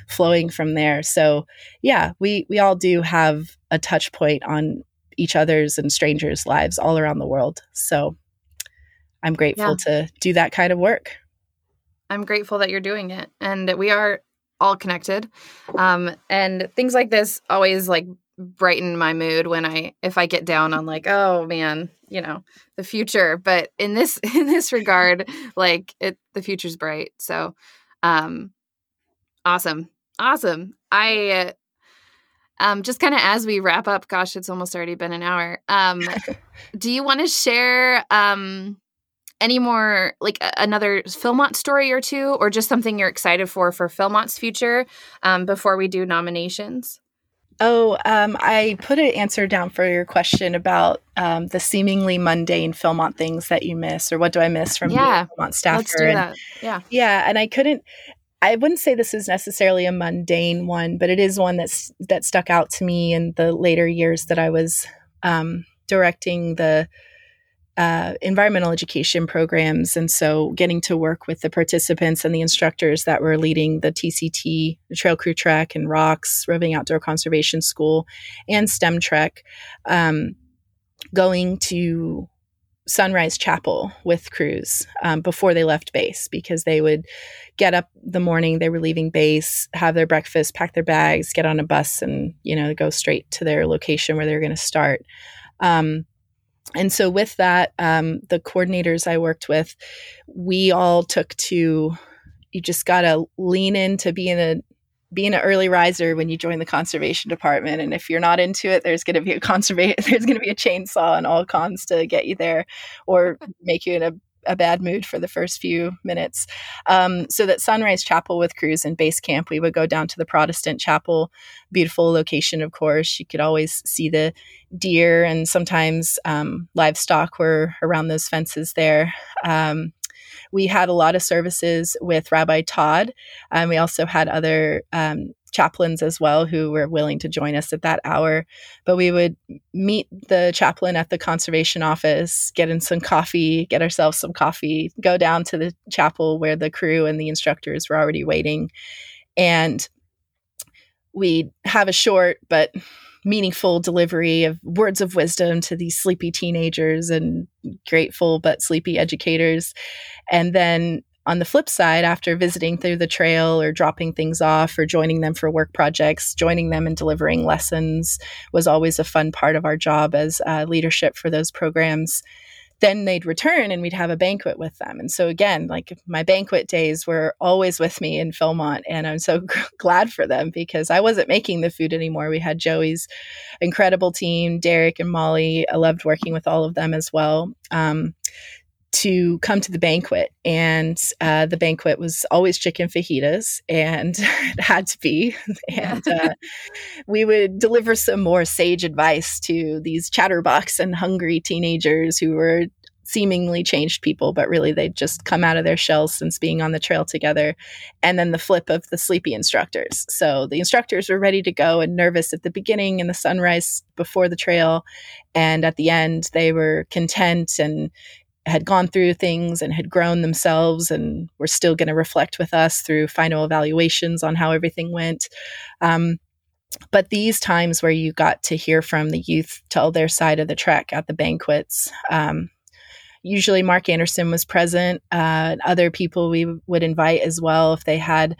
flowing from there. So, yeah, we we all do have a touch point on each other's and strangers' lives all around the world. So, I'm grateful yeah. to do that kind of work. I'm grateful that you're doing it. And that we are all connected. Um, and things like this always like brighten my mood when I if I get down on like, oh man, you know, the future. But in this in this regard, like it the future's bright. So um awesome. Awesome. I uh, um just kind of as we wrap up, gosh, it's almost already been an hour. Um do you want to share um any more like another Philmont story or two, or just something you're excited for for Philmont's future um, before we do nominations? Oh, um, I put an answer down for your question about um, the seemingly mundane Philmont things that you miss, or what do I miss from yeah, Philmont staffer? Let's do that. Yeah, yeah, and I couldn't. I wouldn't say this is necessarily a mundane one, but it is one that's that stuck out to me in the later years that I was um, directing the uh, environmental education programs. And so getting to work with the participants and the instructors that were leading the TCT, the Trail Crew Trek and ROCS, Roving Outdoor Conservation School, and STEM Trek, um, going to Sunrise Chapel with crews um, before they left base because they would get up the morning they were leaving base, have their breakfast, pack their bags, get on a bus, and you know go straight to their location where they're going to start. Um, and so with that um, the coordinators i worked with we all took to you just got to lean into being a being an early riser when you join the conservation department. And if you're not into it there's going to be a conservation there's going to be a chainsaw and all cons to get you there or make you in a a bad mood for the first few minutes. Um, so that Sunrise Chapel with crews and base camp, we would go down to the Protestant Chapel, beautiful location, of course. You could always see the deer and sometimes um, livestock were around those fences there. Um, we had a lot of services with Rabbi Todd. and we also had other um, chaplains as well who were willing to join us at that hour. But we would meet the chaplain at the conservation office, get in some coffee, get ourselves some coffee, go down to the chapel where the crew and the instructors were already waiting. And we'd have a short but meaningful delivery of words of wisdom to these sleepy teenagers and grateful but sleepy educators. And then on the flip side, after visiting through the trail or dropping things off or joining them for work projects, joining them and delivering lessons was always a fun part of our job as uh, leadership for those programs. Then they'd return and we'd have a banquet with them. And so, again, like my banquet days were always with me in Philmont. And I'm so glad for them because I wasn't making the food anymore. We had Joey's incredible team, Derek and Molly. I loved working with all of them as well. Um, to come to the banquet. And uh, the banquet was always chicken fajitas, and it had to be. and uh, we would deliver some more sage advice to these chatterbox and hungry teenagers who were seemingly changed people, but really they'd just come out of their shells since being on the trail together. And then the flip of the sleepy instructors. So the instructors were ready to go and nervous at the beginning and the sunrise before the trail. And at the end, they were content and had gone through things and had grown themselves and were still going to reflect with us through final evaluations on how everything went. Um, but these times where you got to hear from the youth tell their side of the trek at the banquets, um, usually Mark Anderson was present. Uh, other people we would invite as well if they had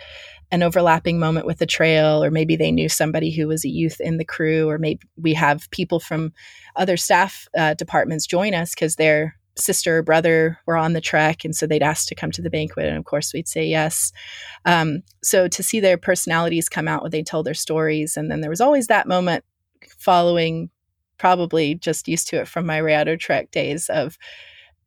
an overlapping moment with the trail, or maybe they knew somebody who was a youth in the crew, or maybe we have people from other staff uh, departments join us because their sister or brother were on the trek, and so they'd ask to come to the banquet, and of course we'd say yes. Um, so to see their personalities come out when they told their stories, and then there was always that moment following. Probably just used to it from my Rayado Trek days of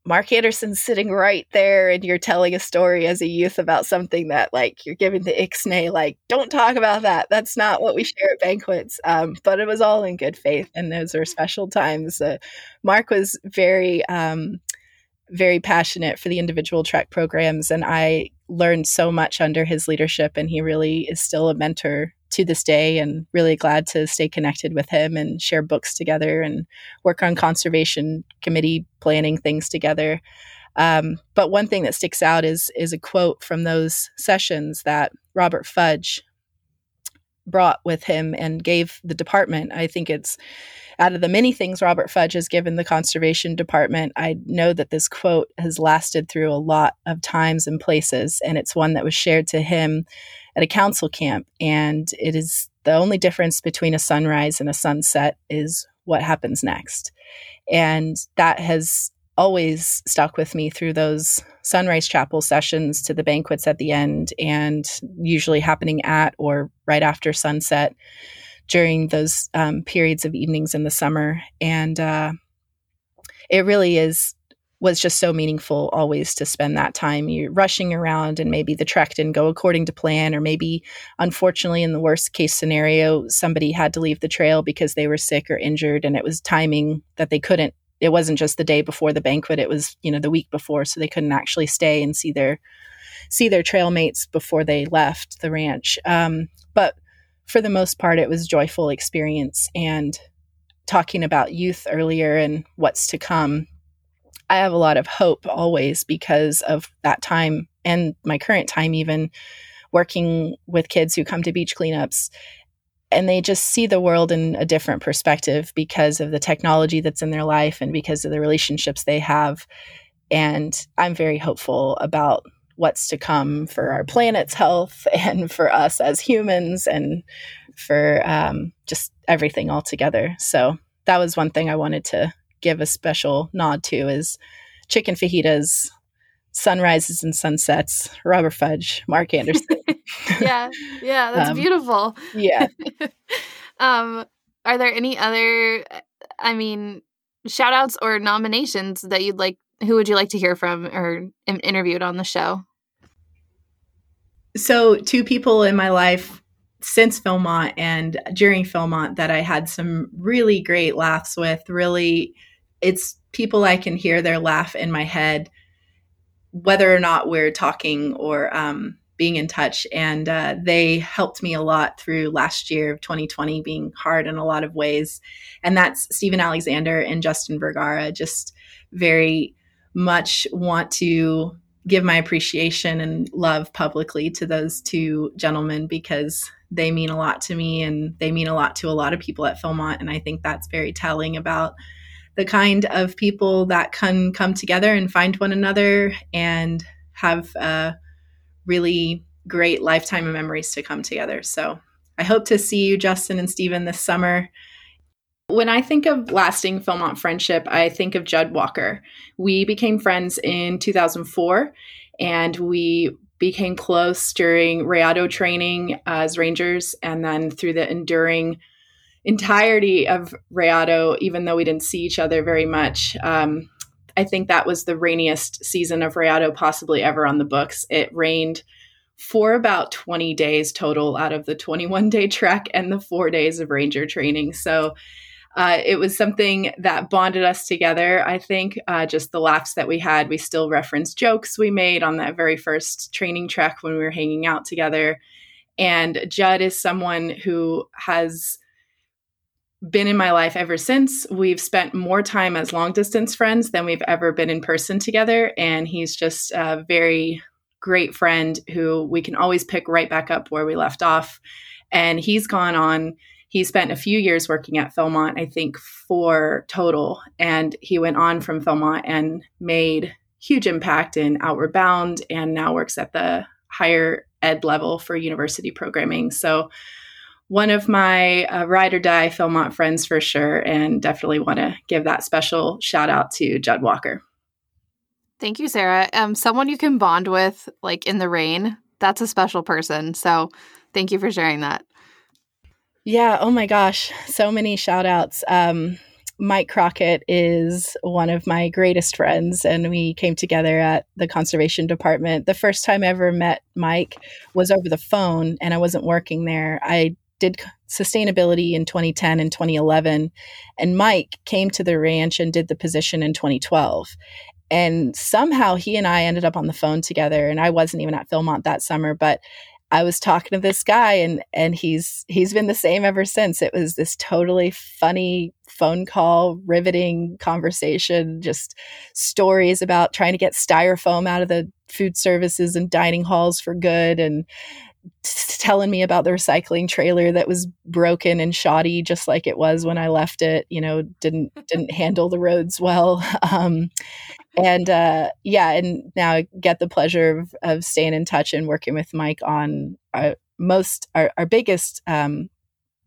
Mark Anderson's sitting right there and you're telling a story as a youth about something that like you're giving the ixnay like don't talk about that. That's not what we share at banquets. Um, but it was all in good faith and those are special times. Uh, Mark was very um, very passionate for the individual track programs and I learned so much under his leadership and he really is still a mentor to this day and really glad to stay connected with him and share books together and work on conservation committee planning things together. Um, but one thing that sticks out is is a quote from those sessions that Robert Fudge brought with him and gave the department. I think it's out of the many things Robert Fudge has given the conservation department, I know that this quote has lasted through a lot of times and places, and it's one that was shared to him at a council camp. And it is the only difference between a sunrise and a sunset is what happens next. And that has always stuck with me through those sunrise chapel sessions to the banquets at the end and usually happening at or right after sunset during those um, periods of evenings in the summer and uh, it really is was just so meaningful always to spend that time you're rushing around and maybe the trek didn't go according to plan or maybe unfortunately in the worst case scenario somebody had to leave the trail because they were sick or injured and it was timing that they couldn't it wasn't just the day before the banquet it was you know the week before so they couldn't actually stay and see their see their trail mates before they left the ranch. Um, but for the most part it was joyful experience and talking about youth earlier and what's to come I have a lot of hope always because of that time and my current time, even working with kids who come to beach cleanups. And they just see the world in a different perspective because of the technology that's in their life and because of the relationships they have. And I'm very hopeful about what's to come for our planet's health and for us as humans and for um, just everything altogether. So that was one thing I wanted to give a special nod to is chicken fajitas, sunrises and sunsets, Robert Fudge, Mark Anderson. yeah, yeah, that's um, beautiful. Yeah. um, are there any other, I mean, shout outs or nominations that you'd like? Who would you like to hear from or interviewed on the show? So, two people in my life since Philmont and during Philmont that I had some really great laughs with, really it's people I can hear their laugh in my head, whether or not we're talking or um, being in touch. And uh, they helped me a lot through last year of 2020 being hard in a lot of ways. And that's Stephen Alexander and Justin Vergara. Just very much want to give my appreciation and love publicly to those two gentlemen because they mean a lot to me and they mean a lot to a lot of people at Philmont. And I think that's very telling about the kind of people that can come together and find one another and have uh, really great lifetime of memories to come together. So I hope to see you, Justin and Stephen, this summer. When I think of lasting Philmont friendship, I think of Judd Walker. We became friends in 2004 and we became close during Rayado training as Rangers and then through the enduring entirety of Rayado, even though we didn't see each other very much. Um, I think that was the rainiest season of Rayado possibly ever on the books. It rained for about 20 days total out of the 21 day trek and the four days of ranger training. So uh, it was something that bonded us together. I think uh, just the laughs that we had. We still reference jokes we made on that very first training trek when we were hanging out together. And Judd is someone who has been in my life ever since. We've spent more time as long distance friends than we've ever been in person together. And he's just a very great friend who we can always pick right back up where we left off. And he's gone on he spent a few years working at Philmont, I think four total. And he went on from Philmont and made huge impact in Outward Bound and now works at the higher ed level for university programming. So, one of my uh, ride or die Philmont friends for sure, and definitely want to give that special shout out to Judd Walker. Thank you, Sarah. Um, someone you can bond with, like in the rain, that's a special person. So, thank you for sharing that. Yeah. Oh my gosh. So many shout outs. Um, Mike Crockett is one of my greatest friends, and we came together at the conservation department. The first time I ever met Mike was over the phone, and I wasn't working there. I did sustainability in 2010 and 2011, and Mike came to the ranch and did the position in 2012. And somehow he and I ended up on the phone together, and I wasn't even at Philmont that summer, but I was talking to this guy and and he's he's been the same ever since. It was this totally funny phone call, riveting conversation, just stories about trying to get styrofoam out of the food services and dining halls for good and telling me about the recycling trailer that was broken and shoddy just like it was when I left it, you know, didn't didn't handle the roads well. Um, and uh, yeah, and now I get the pleasure of, of staying in touch and working with Mike on our most our, our biggest um,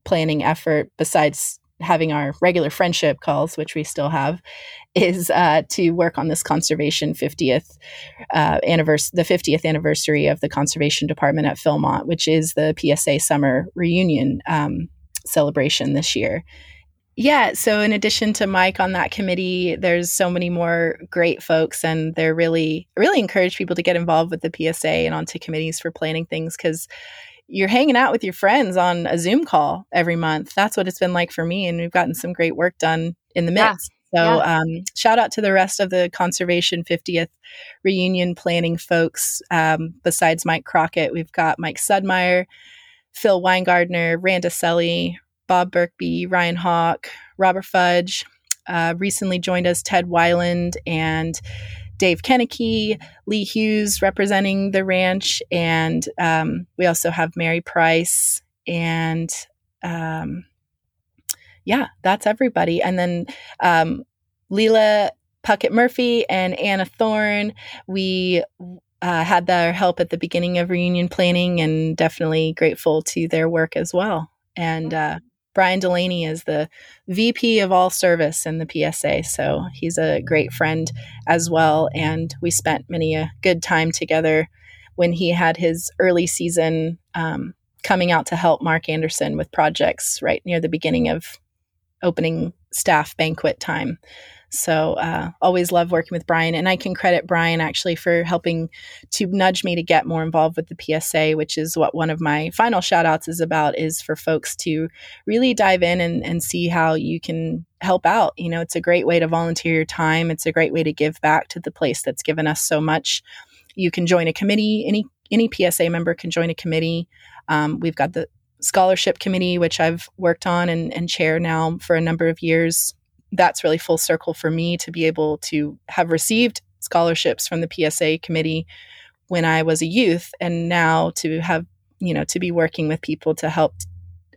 planning effort besides having our regular friendship calls, which we still have, is uh, to work on this conservation 50th uh, anniversary, the 50th anniversary of the conservation department at Philmont, which is the PSA summer reunion um, celebration this year. Yeah. So, in addition to Mike on that committee, there's so many more great folks, and they're really, really encourage people to get involved with the PSA and onto committees for planning things because you're hanging out with your friends on a Zoom call every month. That's what it's been like for me, and we've gotten some great work done in the midst. Yeah. So, yeah. um, shout out to the rest of the Conservation 50th reunion planning folks. Um, besides Mike Crockett, we've got Mike Sudmeyer, Phil Weingardner, Randa Selly, Bob Birkby, Ryan Hawk, Robert Fudge. Uh, recently joined us Ted Weiland and Dave Kenneke, Lee Hughes representing the ranch, and um, we also have Mary Price and um, yeah, that's everybody. And then um, Leela Puckett Murphy and Anna Thorne. We uh, had their help at the beginning of reunion planning, and definitely grateful to their work as well. And uh, Brian Delaney is the VP of all service in the PSA. So he's a great friend as well. And we spent many a good time together when he had his early season um, coming out to help Mark Anderson with projects right near the beginning of opening staff banquet time. So uh, always love working with Brian, and I can credit Brian actually for helping to nudge me to get more involved with the PSA, which is what one of my final shout outs is about. Is for folks to really dive in and, and see how you can help out. You know, it's a great way to volunteer your time. It's a great way to give back to the place that's given us so much. You can join a committee. Any any PSA member can join a committee. Um, we've got the scholarship committee, which I've worked on and, and chair now for a number of years that's really full circle for me to be able to have received scholarships from the PSA committee when I was a youth and now to have, you know, to be working with people to help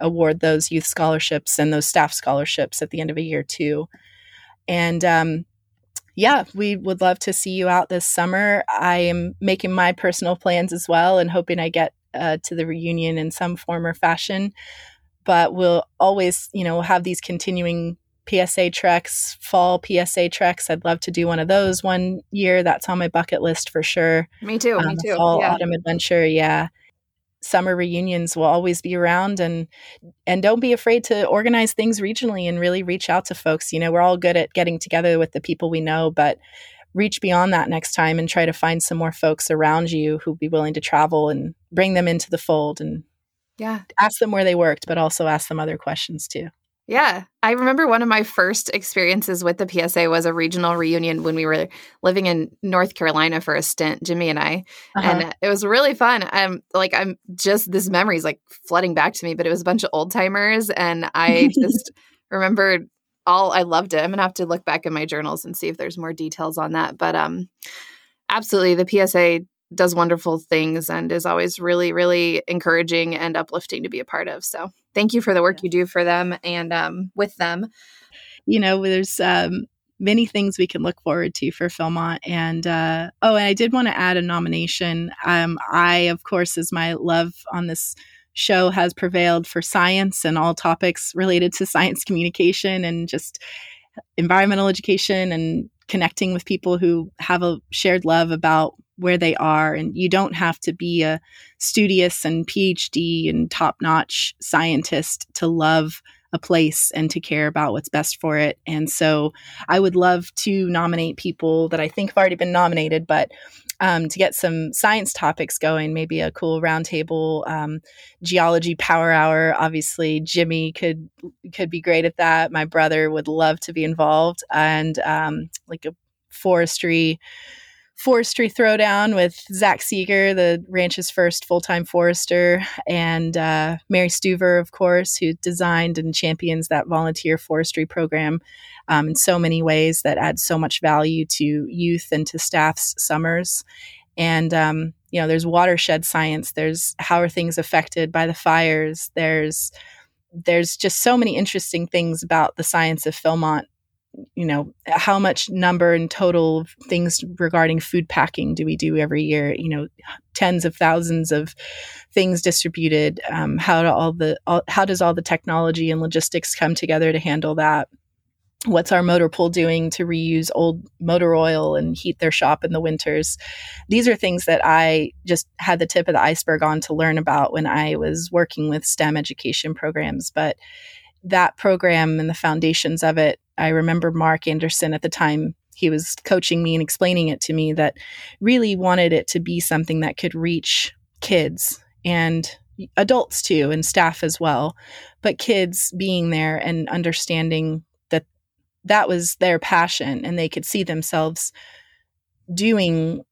award those youth scholarships and those staff scholarships at the end of a year too. And um, yeah, we would love to see you out this summer. I am making my personal plans as well and hoping I get uh, to the reunion in some form or fashion. But we'll always, you know, have these continuing PSA treks, fall PSA treks. I'd love to do one of those one year. That's on my bucket list for sure. Me too. Um, me too. Fall yeah. autumn adventure. Yeah. summer reunions will always be around and and don't be afraid to organize things regionally and really reach out to folks you know we're all good at getting together with the people we know but reach beyond that next time and try to find some more folks around you who'd be willing to travel and bring them into the fold and yeah ask them where they worked but also ask them other questions too yeah. I remember one of my first experiences with the PSA was a regional reunion when we were living in North Carolina for a stint, Jimmy and I. Uh-huh. And it was really fun. I'm like, I'm just, this memory is like flooding back to me, but it was a bunch of old timers. And I just remembered all, I loved it. I'm going to have to look back in my journals and see if there's more details on that. But um, absolutely, the PSA does wonderful things and is always really, really encouraging and uplifting to be a part of. So thank you for the work you do for them and um, with them. You know, there's um, many things we can look forward to for Philmont. And uh, oh, and I did want to add a nomination. Um, I, of course, as my love on this show has prevailed for science and all topics related to science communication and just environmental education and connecting with people who have a shared love about where they are. And you don't have to be a studious and PhD and top notch scientist to love a place and to care about what's best for it. And so I would love to nominate people that I think have already been nominated, but um, to get some science topics going, maybe a cool roundtable um, geology power hour. Obviously, Jimmy could could be great at that. My brother would love to be involved, and um, like a forestry forestry throwdown with Zach Seeger, the ranch's first full time forester, and uh, Mary Stuver, of course, who designed and champions that volunteer forestry program um, in so many ways that adds so much value to youth and to staff's summers. And, um, you know, there's watershed science, there's how are things affected by the fires, there's there's just so many interesting things about the science of Philmont you know how much number and total things regarding food packing do we do every year? You know tens of thousands of things distributed. Um, how do all the all, how does all the technology and logistics come together to handle that? What's our motor pool doing to reuse old motor oil and heat their shop in the winters? These are things that i just had the tip of the iceberg on to learn about when i was working with stem education programs but that program and the foundations of it I remember Mark Anderson at the time he was coaching me and explaining it to me that really wanted it to be something that could reach kids and adults too and staff as well but kids being there and understanding that that was their passion and they could see themselves doing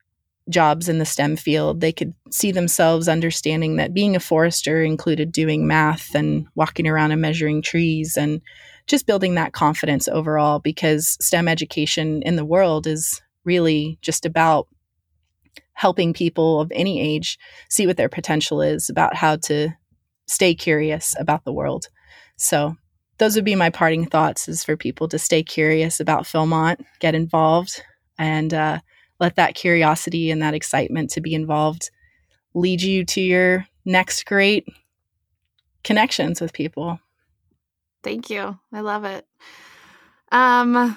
jobs in the STEM field. They could see themselves understanding that being a forester included doing math and walking around and measuring trees and just building that confidence overall because STEM education in the world is really just about helping people of any age see what their potential is about how to stay curious about the world. So those would be my parting thoughts is for people to stay curious about Philmont, get involved and uh, let that curiosity and that excitement to be involved lead you to your next great connections with people. Thank you. I love it. Um,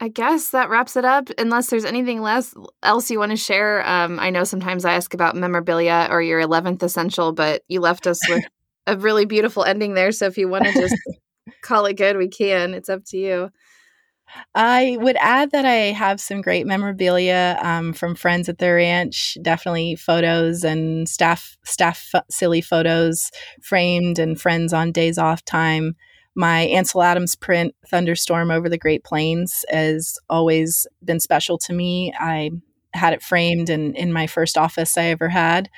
I guess that wraps it up. Unless there's anything less else you want to share. Um, I know sometimes I ask about memorabilia or your eleventh essential, but you left us with a really beautiful ending there. So if you want to just call it good, we can. It's up to you. I would add that I have some great memorabilia um, from friends at the ranch. Definitely photos and staff staff silly photos framed and friends on days off time my Ansel Adams print, Thunderstorm Over the Great Plains, has always been special to me. I had it framed in, in my first office I ever had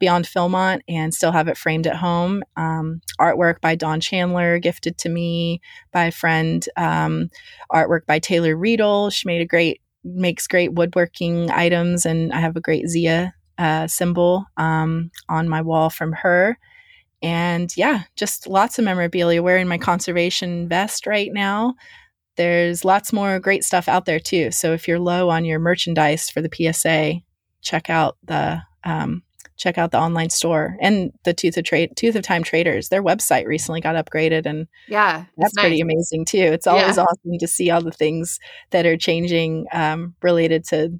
beyond Philmont and still have it framed at home. Um, artwork by Don Chandler, gifted to me by a friend. Um, artwork by Taylor Riedel. She made a great, makes great woodworking items, and I have a great Zia uh, symbol um, on my wall from her. And yeah, just lots of memorabilia. Wearing my conservation vest right now. There's lots more great stuff out there too. So if you're low on your merchandise for the PSA, check out the um, check out the online store and the Tooth of Trade Tooth of Time Traders. Their website recently got upgraded, and yeah, that's nice. pretty amazing too. It's always yeah. awesome to see all the things that are changing um, related to.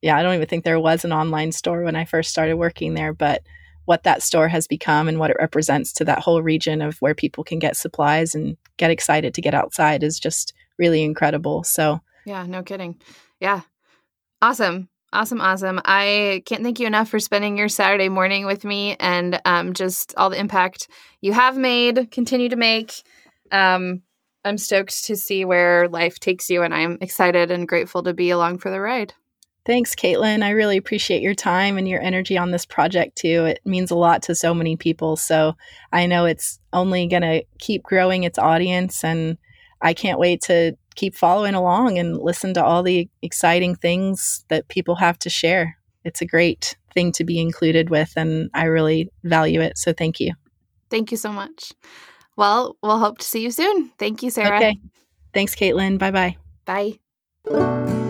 Yeah, I don't even think there was an online store when I first started working there, but what that store has become and what it represents to that whole region of where people can get supplies and get excited to get outside is just really incredible. So, yeah, no kidding. Yeah. Awesome. Awesome, awesome. I can't thank you enough for spending your Saturday morning with me and um, just all the impact you have made, continue to make. Um, I'm stoked to see where life takes you, and I'm excited and grateful to be along for the ride. Thanks, Caitlin. I really appreciate your time and your energy on this project too. It means a lot to so many people. So I know it's only going to keep growing its audience, and I can't wait to keep following along and listen to all the exciting things that people have to share. It's a great thing to be included with, and I really value it. So thank you. Thank you so much. Well, we'll hope to see you soon. Thank you, Sarah. Okay. Thanks, Caitlin. Bye-bye. Bye.